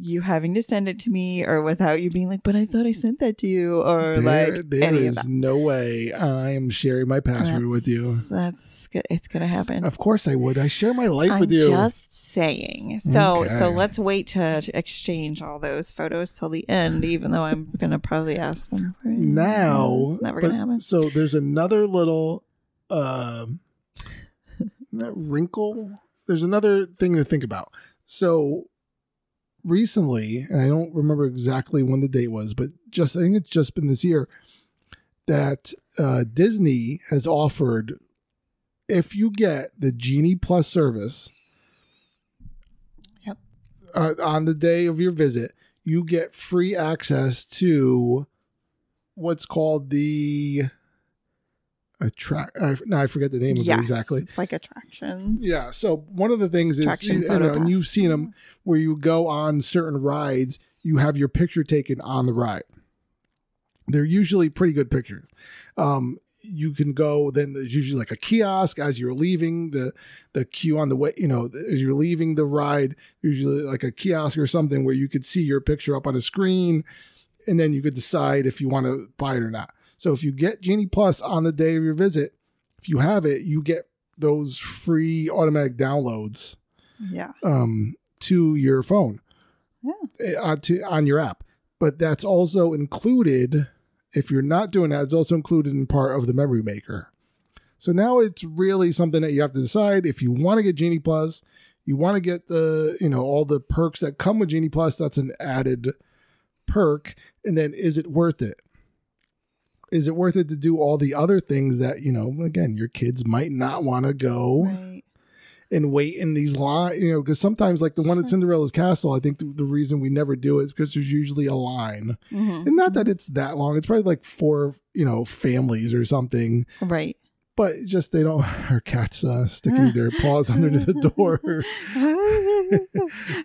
S1: you having to send it to me or without you being like, but I thought I sent that to you or
S2: there,
S1: like
S2: there
S1: any
S2: is no way I am sharing my password with you.
S1: That's- That's good. It's going to happen.
S2: Of course I would. I share my life
S1: I'm
S2: with you.
S1: just saying. So
S2: Okay.
S1: so let's wait to exchange all those photos till the end, even though I'm gonna probably ask them for it.
S2: now
S1: It's never
S2: but-
S1: gonna happen.
S2: so there's another little um wrinkle there's another thing to think about so recently and i don't remember exactly when the date was but just i think it's just been this year that uh, disney has offered if you get the genie plus service
S1: Yep.
S2: uh, on the day of your visit you get free access to what's called the attract. I, now I forget the name of
S1: yes,
S2: it exactly.
S1: It's like attractions.
S2: Yeah. So one of the things is, you know, and you've seen them where you go on certain rides, you have your picture taken on the ride. They're usually pretty good pictures. Um, you can go. Then there's usually like a kiosk as you're leaving the the queue on the way. You know, as you're leaving the ride, usually like a kiosk or something where you could see your picture up on a screen, and then you could decide if you want to buy it or not. So if you get Genie Plus on the day of your visit, if you have it, you get those free automatic downloads
S1: Yeah.
S2: um, to your phone,
S1: Yeah.
S2: uh, to on your app. But that's also included. If you're not doing that, it's also included in part of the Memory Maker. So now it's really something that you have to decide if you want to get Genie Plus, you want to get the you know all the perks that come with Genie Plus. That's an added perk, and then is it worth it? Is it worth it to do all the other things that you know? Again, your kids might not want to go
S1: Right.
S2: and wait in these line, you know, because sometimes like the one at Cinderella's Castle, I think the, the reason we never do it is because there's usually a line,
S1: Mhm.
S2: and not that it's that long. It's probably like four, you know, families or something,
S1: Right.
S2: but just they don't. Our cats uh, sticking their paws under the door.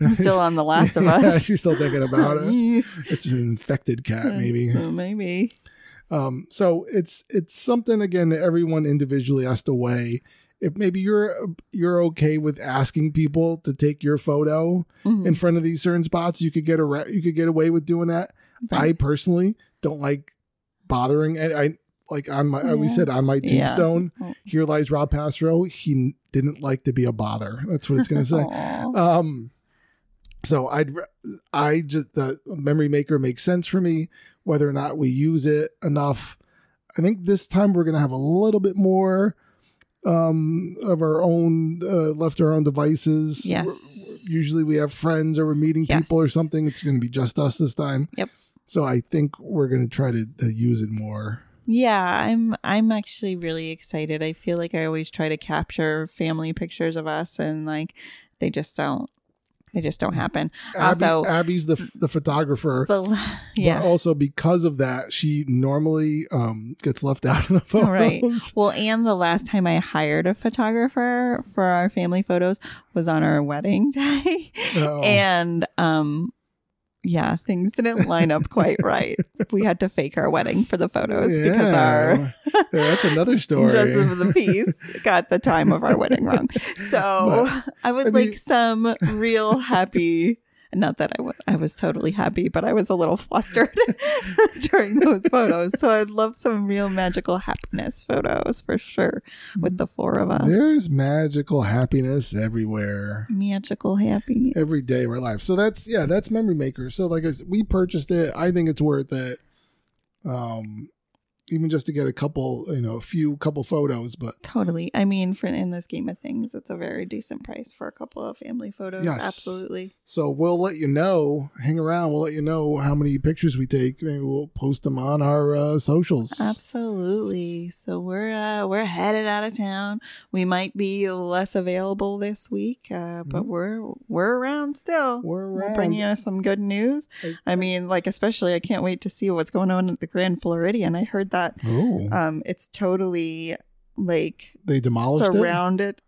S1: I'm still on The Last of
S2: Yeah,
S1: Us.
S2: she's still thinking about it. It's an infected cat, maybe.
S1: So maybe.
S2: Um, so it's it's something again that everyone individually has to weigh. If maybe you're you're okay with asking people to take your photo
S1: Mhm.
S2: in front of these certain spots, you could get a you could get away with doing that. I personally don't like bothering. And I like on my we
S1: Yeah.
S2: said on my
S1: Yeah.
S2: tombstone.
S1: Oh.
S2: Here lies Rob Pastro. He didn't like to be a bother. That's what it's gonna say. Um, so I'd I just the memory maker makes sense for me. Whether or not we use it enough, I think this time we're gonna have a little bit more um of our own uh, left our own devices.
S1: Yes.
S2: We're- usually we have friends or we're meeting people or something. It's gonna be just us this time.
S1: Yep.
S2: So I think we're gonna try to, to use it more.
S1: Yeah, I'm I'm actually really excited. I feel like I always try to capture family pictures of us and like they just don't they just don't happen.
S2: Abby,
S1: Also-
S2: Abby's the the photographer. But
S1: yeah.
S2: also because of that, she normally um, gets left out of the photos.
S1: Right. Well, and the last time I hired a photographer for our family photos was on our wedding day.
S2: Oh.
S1: And um yeah, things didn't line up quite right. We had to fake our wedding for the photos because our
S2: Yeah. that's another story.
S1: justice of the peace got the time of our wedding wrong. So I would
S2: I mean-
S1: like some real happy. Not that I was, was totally happy, but I was a little flustered during those photos. So I'd love some real magical happiness photos for sure with the four of us.
S2: There's magical happiness everywhere.
S1: magical happiness
S2: every day of our life. So that's yeah, that's Memory Maker. So like I said, we purchased it. I think it's worth it. Um, even just to get a couple, you know, a few couple photos. But
S1: Totally. I mean, for in this game of things, it's a very decent price for a couple of family photos.
S2: Yes.
S1: Absolutely.
S2: so we'll let you know. Hang around. We'll let you know how many pictures we take. Maybe we'll post them on our uh, socials.
S1: Absolutely. So we're uh, we're headed out of town. We might be less available this week, uh, but
S2: Mhm.
S1: we're we're around still.
S2: We're
S1: We'll bring you some good news. I mean, like especially, I can't wait to see what's going on at the Grand Floridian. I heard that
S2: Oh,
S1: um, it's totally like
S2: they demolished it.
S1: surrounded.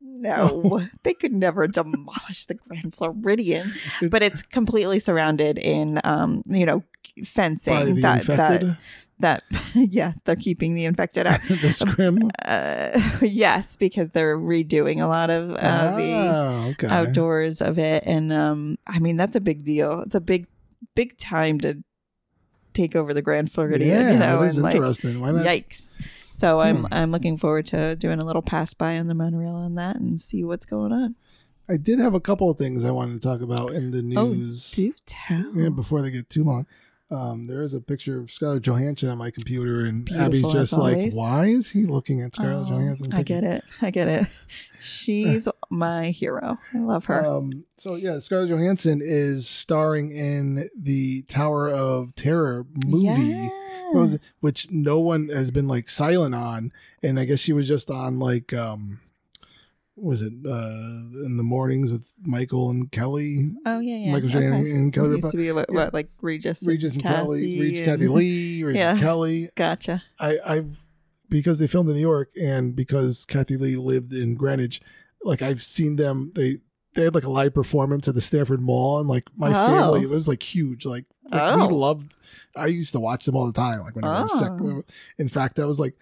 S1: No, they could never demolish the Grand Floridian, but it's completely surrounded in, um, you know, fencing
S2: the
S1: that
S2: infected.
S1: that that yes, they're keeping the infected out.
S2: the scrim.
S1: Uh, yes, because they're redoing a lot of uh, the
S2: ah, okay.
S1: outdoors of it, and um, I mean that's a big deal. It's a big, big time to take over the Grand Floridian.
S2: Yeah,
S1: you know,
S2: that is
S1: and like
S2: interesting. Why not?
S1: Yikes. So I'm
S2: Hmm.
S1: I'm looking forward to doing a little pass by on the monorail on that and see what's going on.
S2: I did have a couple of things I wanted to talk about in the news.
S1: Oh, do tell.
S2: yeah, before they get too long. Um, there is a picture of Scarlett Johansson on my computer, and
S1: Beautiful
S2: Abby's just like, "Why is he looking at Scarlett
S1: Oh,
S2: Johansson?"
S1: I get it. I get it. She's my hero. I love her.
S2: Um, so yeah, Scarlett Johansson is starring in the Tower of Terror movie,
S1: Yeah.
S2: Was which no one has been like silent on, and I guess she was just on like, um, was it uh, in the mornings with Michael and Kelly,
S1: Oh yeah, yeah.
S2: Michael
S1: okay.
S2: and Kelly.
S1: It used to be what,
S2: Yeah.
S1: what like Regis,
S2: Regis and Kelly, Regis
S1: and-
S2: Kathie Lee, Regis
S1: Yeah.
S2: Kelly.
S1: Gotcha.
S2: I, I've because they filmed in New York and because Kathie Lee lived in Greenwich, like I've seen them. They they had like a live performance at the Stamford Mall, and like my
S1: Oh.
S2: family, it was like huge. Like, like
S1: Oh.
S2: we loved. I used to watch them all the time. Like when I was sick.
S1: Oh.
S2: In fact, that was like.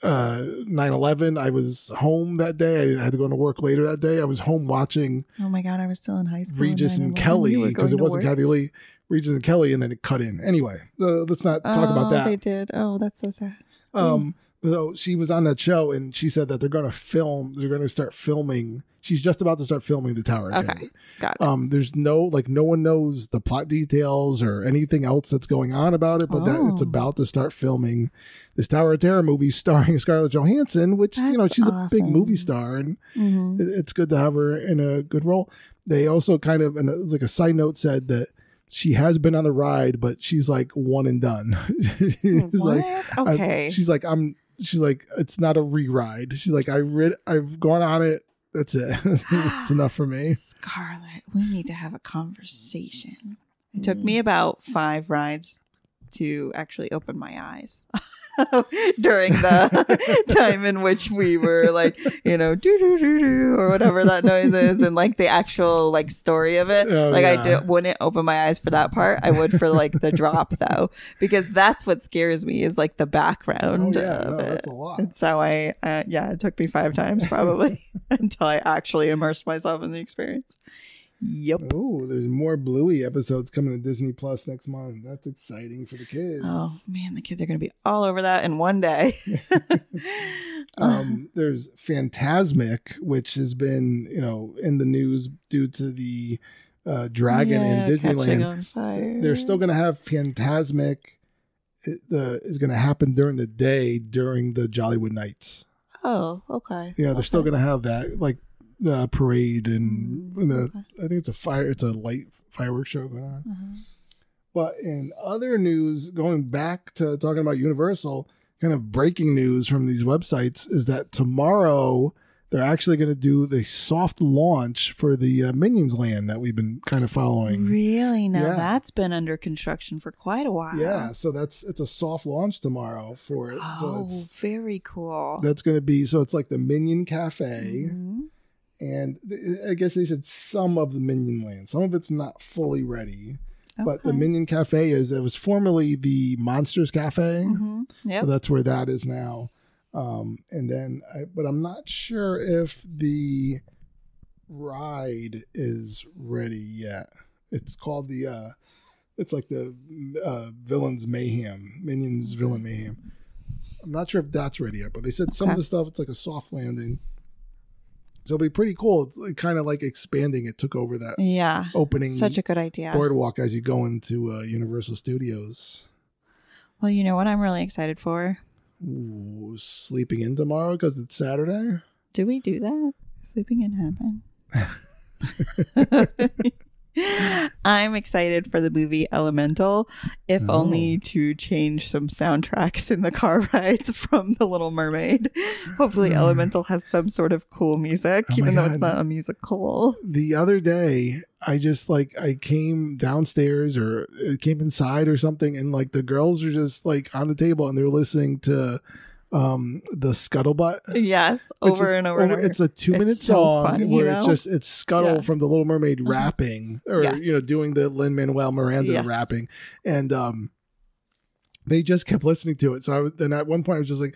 S2: Uh, 9-11 i was home that day i didn't- I had to go to work later that day i was home watching
S1: Oh my god, I was still in high school.
S2: regis and kelly because it wasn't
S1: work?
S2: kathie lee regis and kelly and then it cut in anyway uh, let's not talk about
S1: Oh,
S2: that
S1: They did. Oh, that's so sad.
S2: um, so she was on that show, and she said that they're going to film. They're going to start filming. She's just about to start filming the Tower. of
S1: Okay. Got it.
S2: Um, there's no like no one knows the plot details or anything else that's going on about it, but that it's
S1: Oh.
S2: about to start filming this Tower of Terror movie starring Scarlett Johansson, which you know
S1: That's
S2: she's a big movie star, and
S1: Mhm.
S2: it- it's good to have her in a good role. They also kind of, and it's like a side note, said that she has been on the ride, but she's like one and done. she's
S1: what?
S2: like, I-
S1: okay.
S2: she's like, I'm. She's like, it's not a re-ride. She's like, I read, I've gone on it. That's it. it's enough for me.
S1: Scarlett, we need to have a conversation. It took
S2: Mm.
S1: me about five rides to actually open my eyes during the time in which we were like, you know, doo doo doo doo or whatever that noise is, and like the actual like story of it.
S2: Oh,
S1: like
S2: yeah.
S1: I did, wouldn't open my eyes for that part. I would for like the drop though, because that's what scares me is like the background
S2: Oh, yeah,
S1: of
S2: no,
S1: it.
S2: that's a lot.
S1: And so I, uh, yeah, it took me five times probably until I actually immersed myself in the experience. Yep.
S2: Oh, there's more Bluey episodes coming to Disney Plus next month. That's exciting for the kids.
S1: Oh man, the kids are going to be all over that in one day.
S2: um, there's Fantasmic, which has been, you know, in the news due to the uh, dragon
S1: Yeah,
S2: in Disneyland. They're still going to have Fantasmic. It, uh, is going to happen during the day during the Jollywood Nights.
S1: Oh, okay.
S2: Yeah, they're still going to have that like the parade and,
S1: Mm,
S2: and the
S1: okay.
S2: I think it's a fire. It's a light fireworks show going on.
S1: Uh-huh.
S2: But in other news, going back to talking about Universal, kind of breaking news from these websites is that tomorrow they're actually going to do the soft launch for the uh, Minions Land that we've been kind of following.
S1: Really? Now
S2: Yeah.
S1: that's been under construction for quite a while.
S2: Yeah, so that's it's a soft launch tomorrow for it.
S1: Oh,
S2: it's,
S1: very cool.
S2: that's going to be so it's like the Minion Cafe,
S1: Mhm.
S2: And I guess they said some of the Minion Land. Some of it's not fully ready, but the Minion Cafe is. It was formerly the Monsters Cafe.
S1: Mhm. Yep.
S2: So that's where that is now. Um, and then, I, but I'm not sure if the ride is ready yet. It's called the, uh, it's like the uh, Villains Mayhem, Minions Villain Mayhem. I'm not sure if that's ready yet, but they said some of the stuff, it's like a soft landing. So it'll be pretty cool. It's kind of like expanding. It took over that
S1: yeah.
S2: opening
S1: Such a good idea.
S2: boardwalk as you go into uh, Universal Studios.
S1: Well, you know what I'm really excited for?
S2: Ooh, sleeping in tomorrow because it's Saturday.
S1: Do we do that? Sleeping in heaven. I'm excited for the movie Elemental, if
S2: Oh.
S1: only to change some soundtracks in the car rides from The Little Mermaid. Hopefully,
S2: Hmm.
S1: Elemental has some sort of cool music,
S2: Oh
S1: even though
S2: God.
S1: it's not a musical.
S2: The other day, I just like I came downstairs or it came inside or something, and like the girls are just like on the table and they're listening to um the scuttlebutt.
S1: Yes, over
S2: is-
S1: and over and over.
S2: It's a two minute
S1: It's so
S2: song
S1: funny,
S2: where
S1: you
S2: it's just it's Scuttle
S1: Yeah.
S2: from the Little Mermaid
S1: Uh-huh.
S2: rapping or
S1: Yes.
S2: you know doing the Lin Manuel Miranda
S1: Yes.
S2: rapping, and um they just kept listening to it. So I was, then at one point I was just like.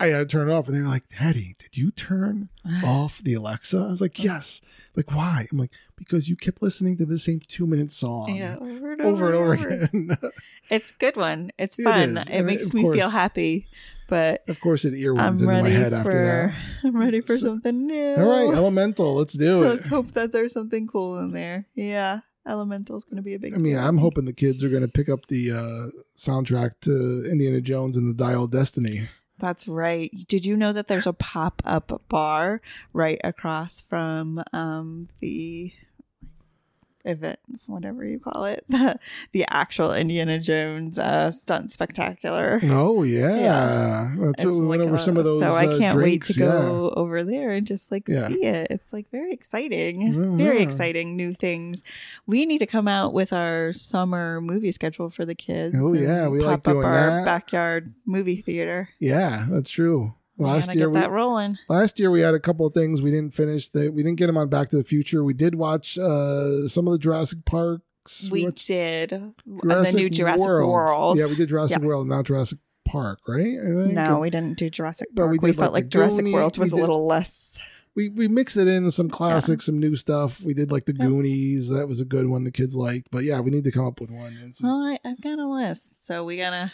S2: I had to turn it off, and they were like, "Daddy, did you turn off the Alexa?" I was like, "Yes." Like, why? I'm like, "Because you kept listening to the same two minute song
S1: yeah, over and
S2: over and over again."
S1: It's a good one. It's fun.
S2: is,
S1: It, makes
S2: of
S1: me feel happy, but
S2: of course, it earworms
S1: I'm
S2: into my
S1: ready
S2: head after
S1: for
S2: that.
S1: I'm ready for
S2: So-
S1: something new.
S2: All right, Elemental, let's do it.
S1: Let's hope that there's something cool in there. Yeah, Elemental's going to be a big.
S2: I mean. I'm hoping the kids are going to pick up the uh, soundtrack to Indiana Jones and the Dial of Destiny.
S1: That's right. Did you know that there's a pop up bar right across from um, the event, whatever you call it, the, the actual Indiana Jones uh, stunt spectacular?
S2: Oh yeah,
S1: Yeah.
S2: that's what we went over some of those.
S1: So I
S2: uh,
S1: can't
S2: drinks,
S1: wait to go over there and just like
S2: Yeah.
S1: see it. It's like very exciting,
S2: Mhm.
S1: very exciting new things. We need to come out with our summer movie schedule for the kids.
S2: Oh, yeah, we like
S1: pop
S2: doing
S1: up our
S2: that.
S1: backyard movie theater.
S2: Yeah, that's true. Last year,
S1: get
S2: we,
S1: that rolling.
S2: last year we had a couple of things we didn't finish. That we didn't get them on Back to the Future. We did watch uh, some of the Jurassic Parks.
S1: We did uh, the new Jurassic World.
S2: Yeah, we did Jurassic
S1: Yes.
S2: World, not Jurassic Park, right? I think.
S1: No, we didn't do Jurassic
S2: But we
S1: We, felt
S2: like,
S1: like Jurassic World was
S2: we
S1: a little less.
S2: We we mixed it in some classics, some new stuff. We did like the. Goonies. That was a good one the kids liked. But yeah, we need to come up with one. It's-
S1: Well, I, I've got a list, so we gotta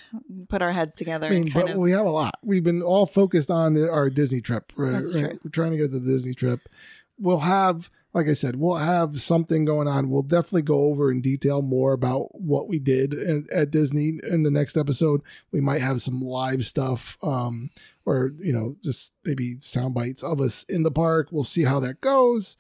S1: put our heads together
S2: I mean, but
S1: of.
S2: we have a lot. We've been all focused on the, our Disney trip. Right,
S1: That's
S2: right?
S1: true.
S2: We're trying to get to the Disney trip. We'll have, like I said, we'll have something going on. We'll definitely go over in detail more about what we did at, at Disney in the next episode. We might have some live stuff, um, or you know, just maybe sound bites of us in the park. We'll see how that goes.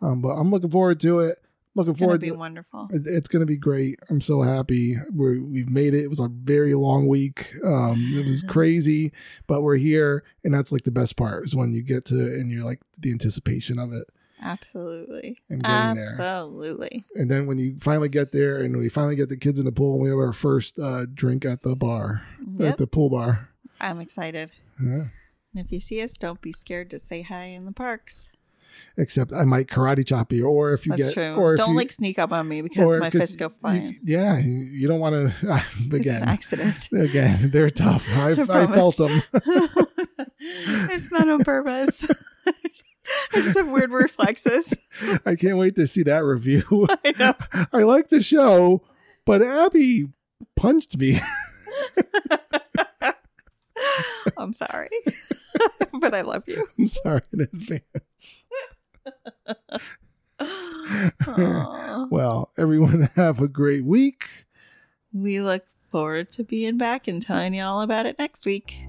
S2: Um, but I'm looking forward to it. Looking forward.
S1: it's gonna
S2: forward
S1: be
S2: to
S1: wonderful.
S2: it- It's going to be great. I'm so happy. We're, we've made it. It was a very long week. Um, it was crazy, but we're here, and that's like the best part is when you get to and you're like the anticipation of it,
S1: Absolutely,
S2: and getting there.
S1: absolutely.
S2: And then when you finally get there, and we finally get the kids in the pool, and we have our first uh, drink at the bar, at the pool bar.
S1: I'm excited.
S2: Yeah.
S1: And if you see us, don't be scared to say hi in the parks.
S2: Except I might karate chop you, or if you
S1: That's
S2: get,
S1: true.
S2: or
S1: Don't
S2: you,
S1: like sneak up on me because my fists go
S2: you-
S1: flying.
S2: yeah, you don't want to.
S1: It's an
S2: again,
S1: accident.
S2: again, they're tough. I, I
S1: promise.
S2: felt them.
S1: it's not on purpose. I just have weird reflexes.
S2: I can't wait to see that review.
S1: I know.
S2: I like the show, but Abby punched me.
S1: I'm sorry. but I love you.
S2: I'm sorry in advance. Well, everyone have a great week.
S1: We look forward to being back and telling you all about it next week.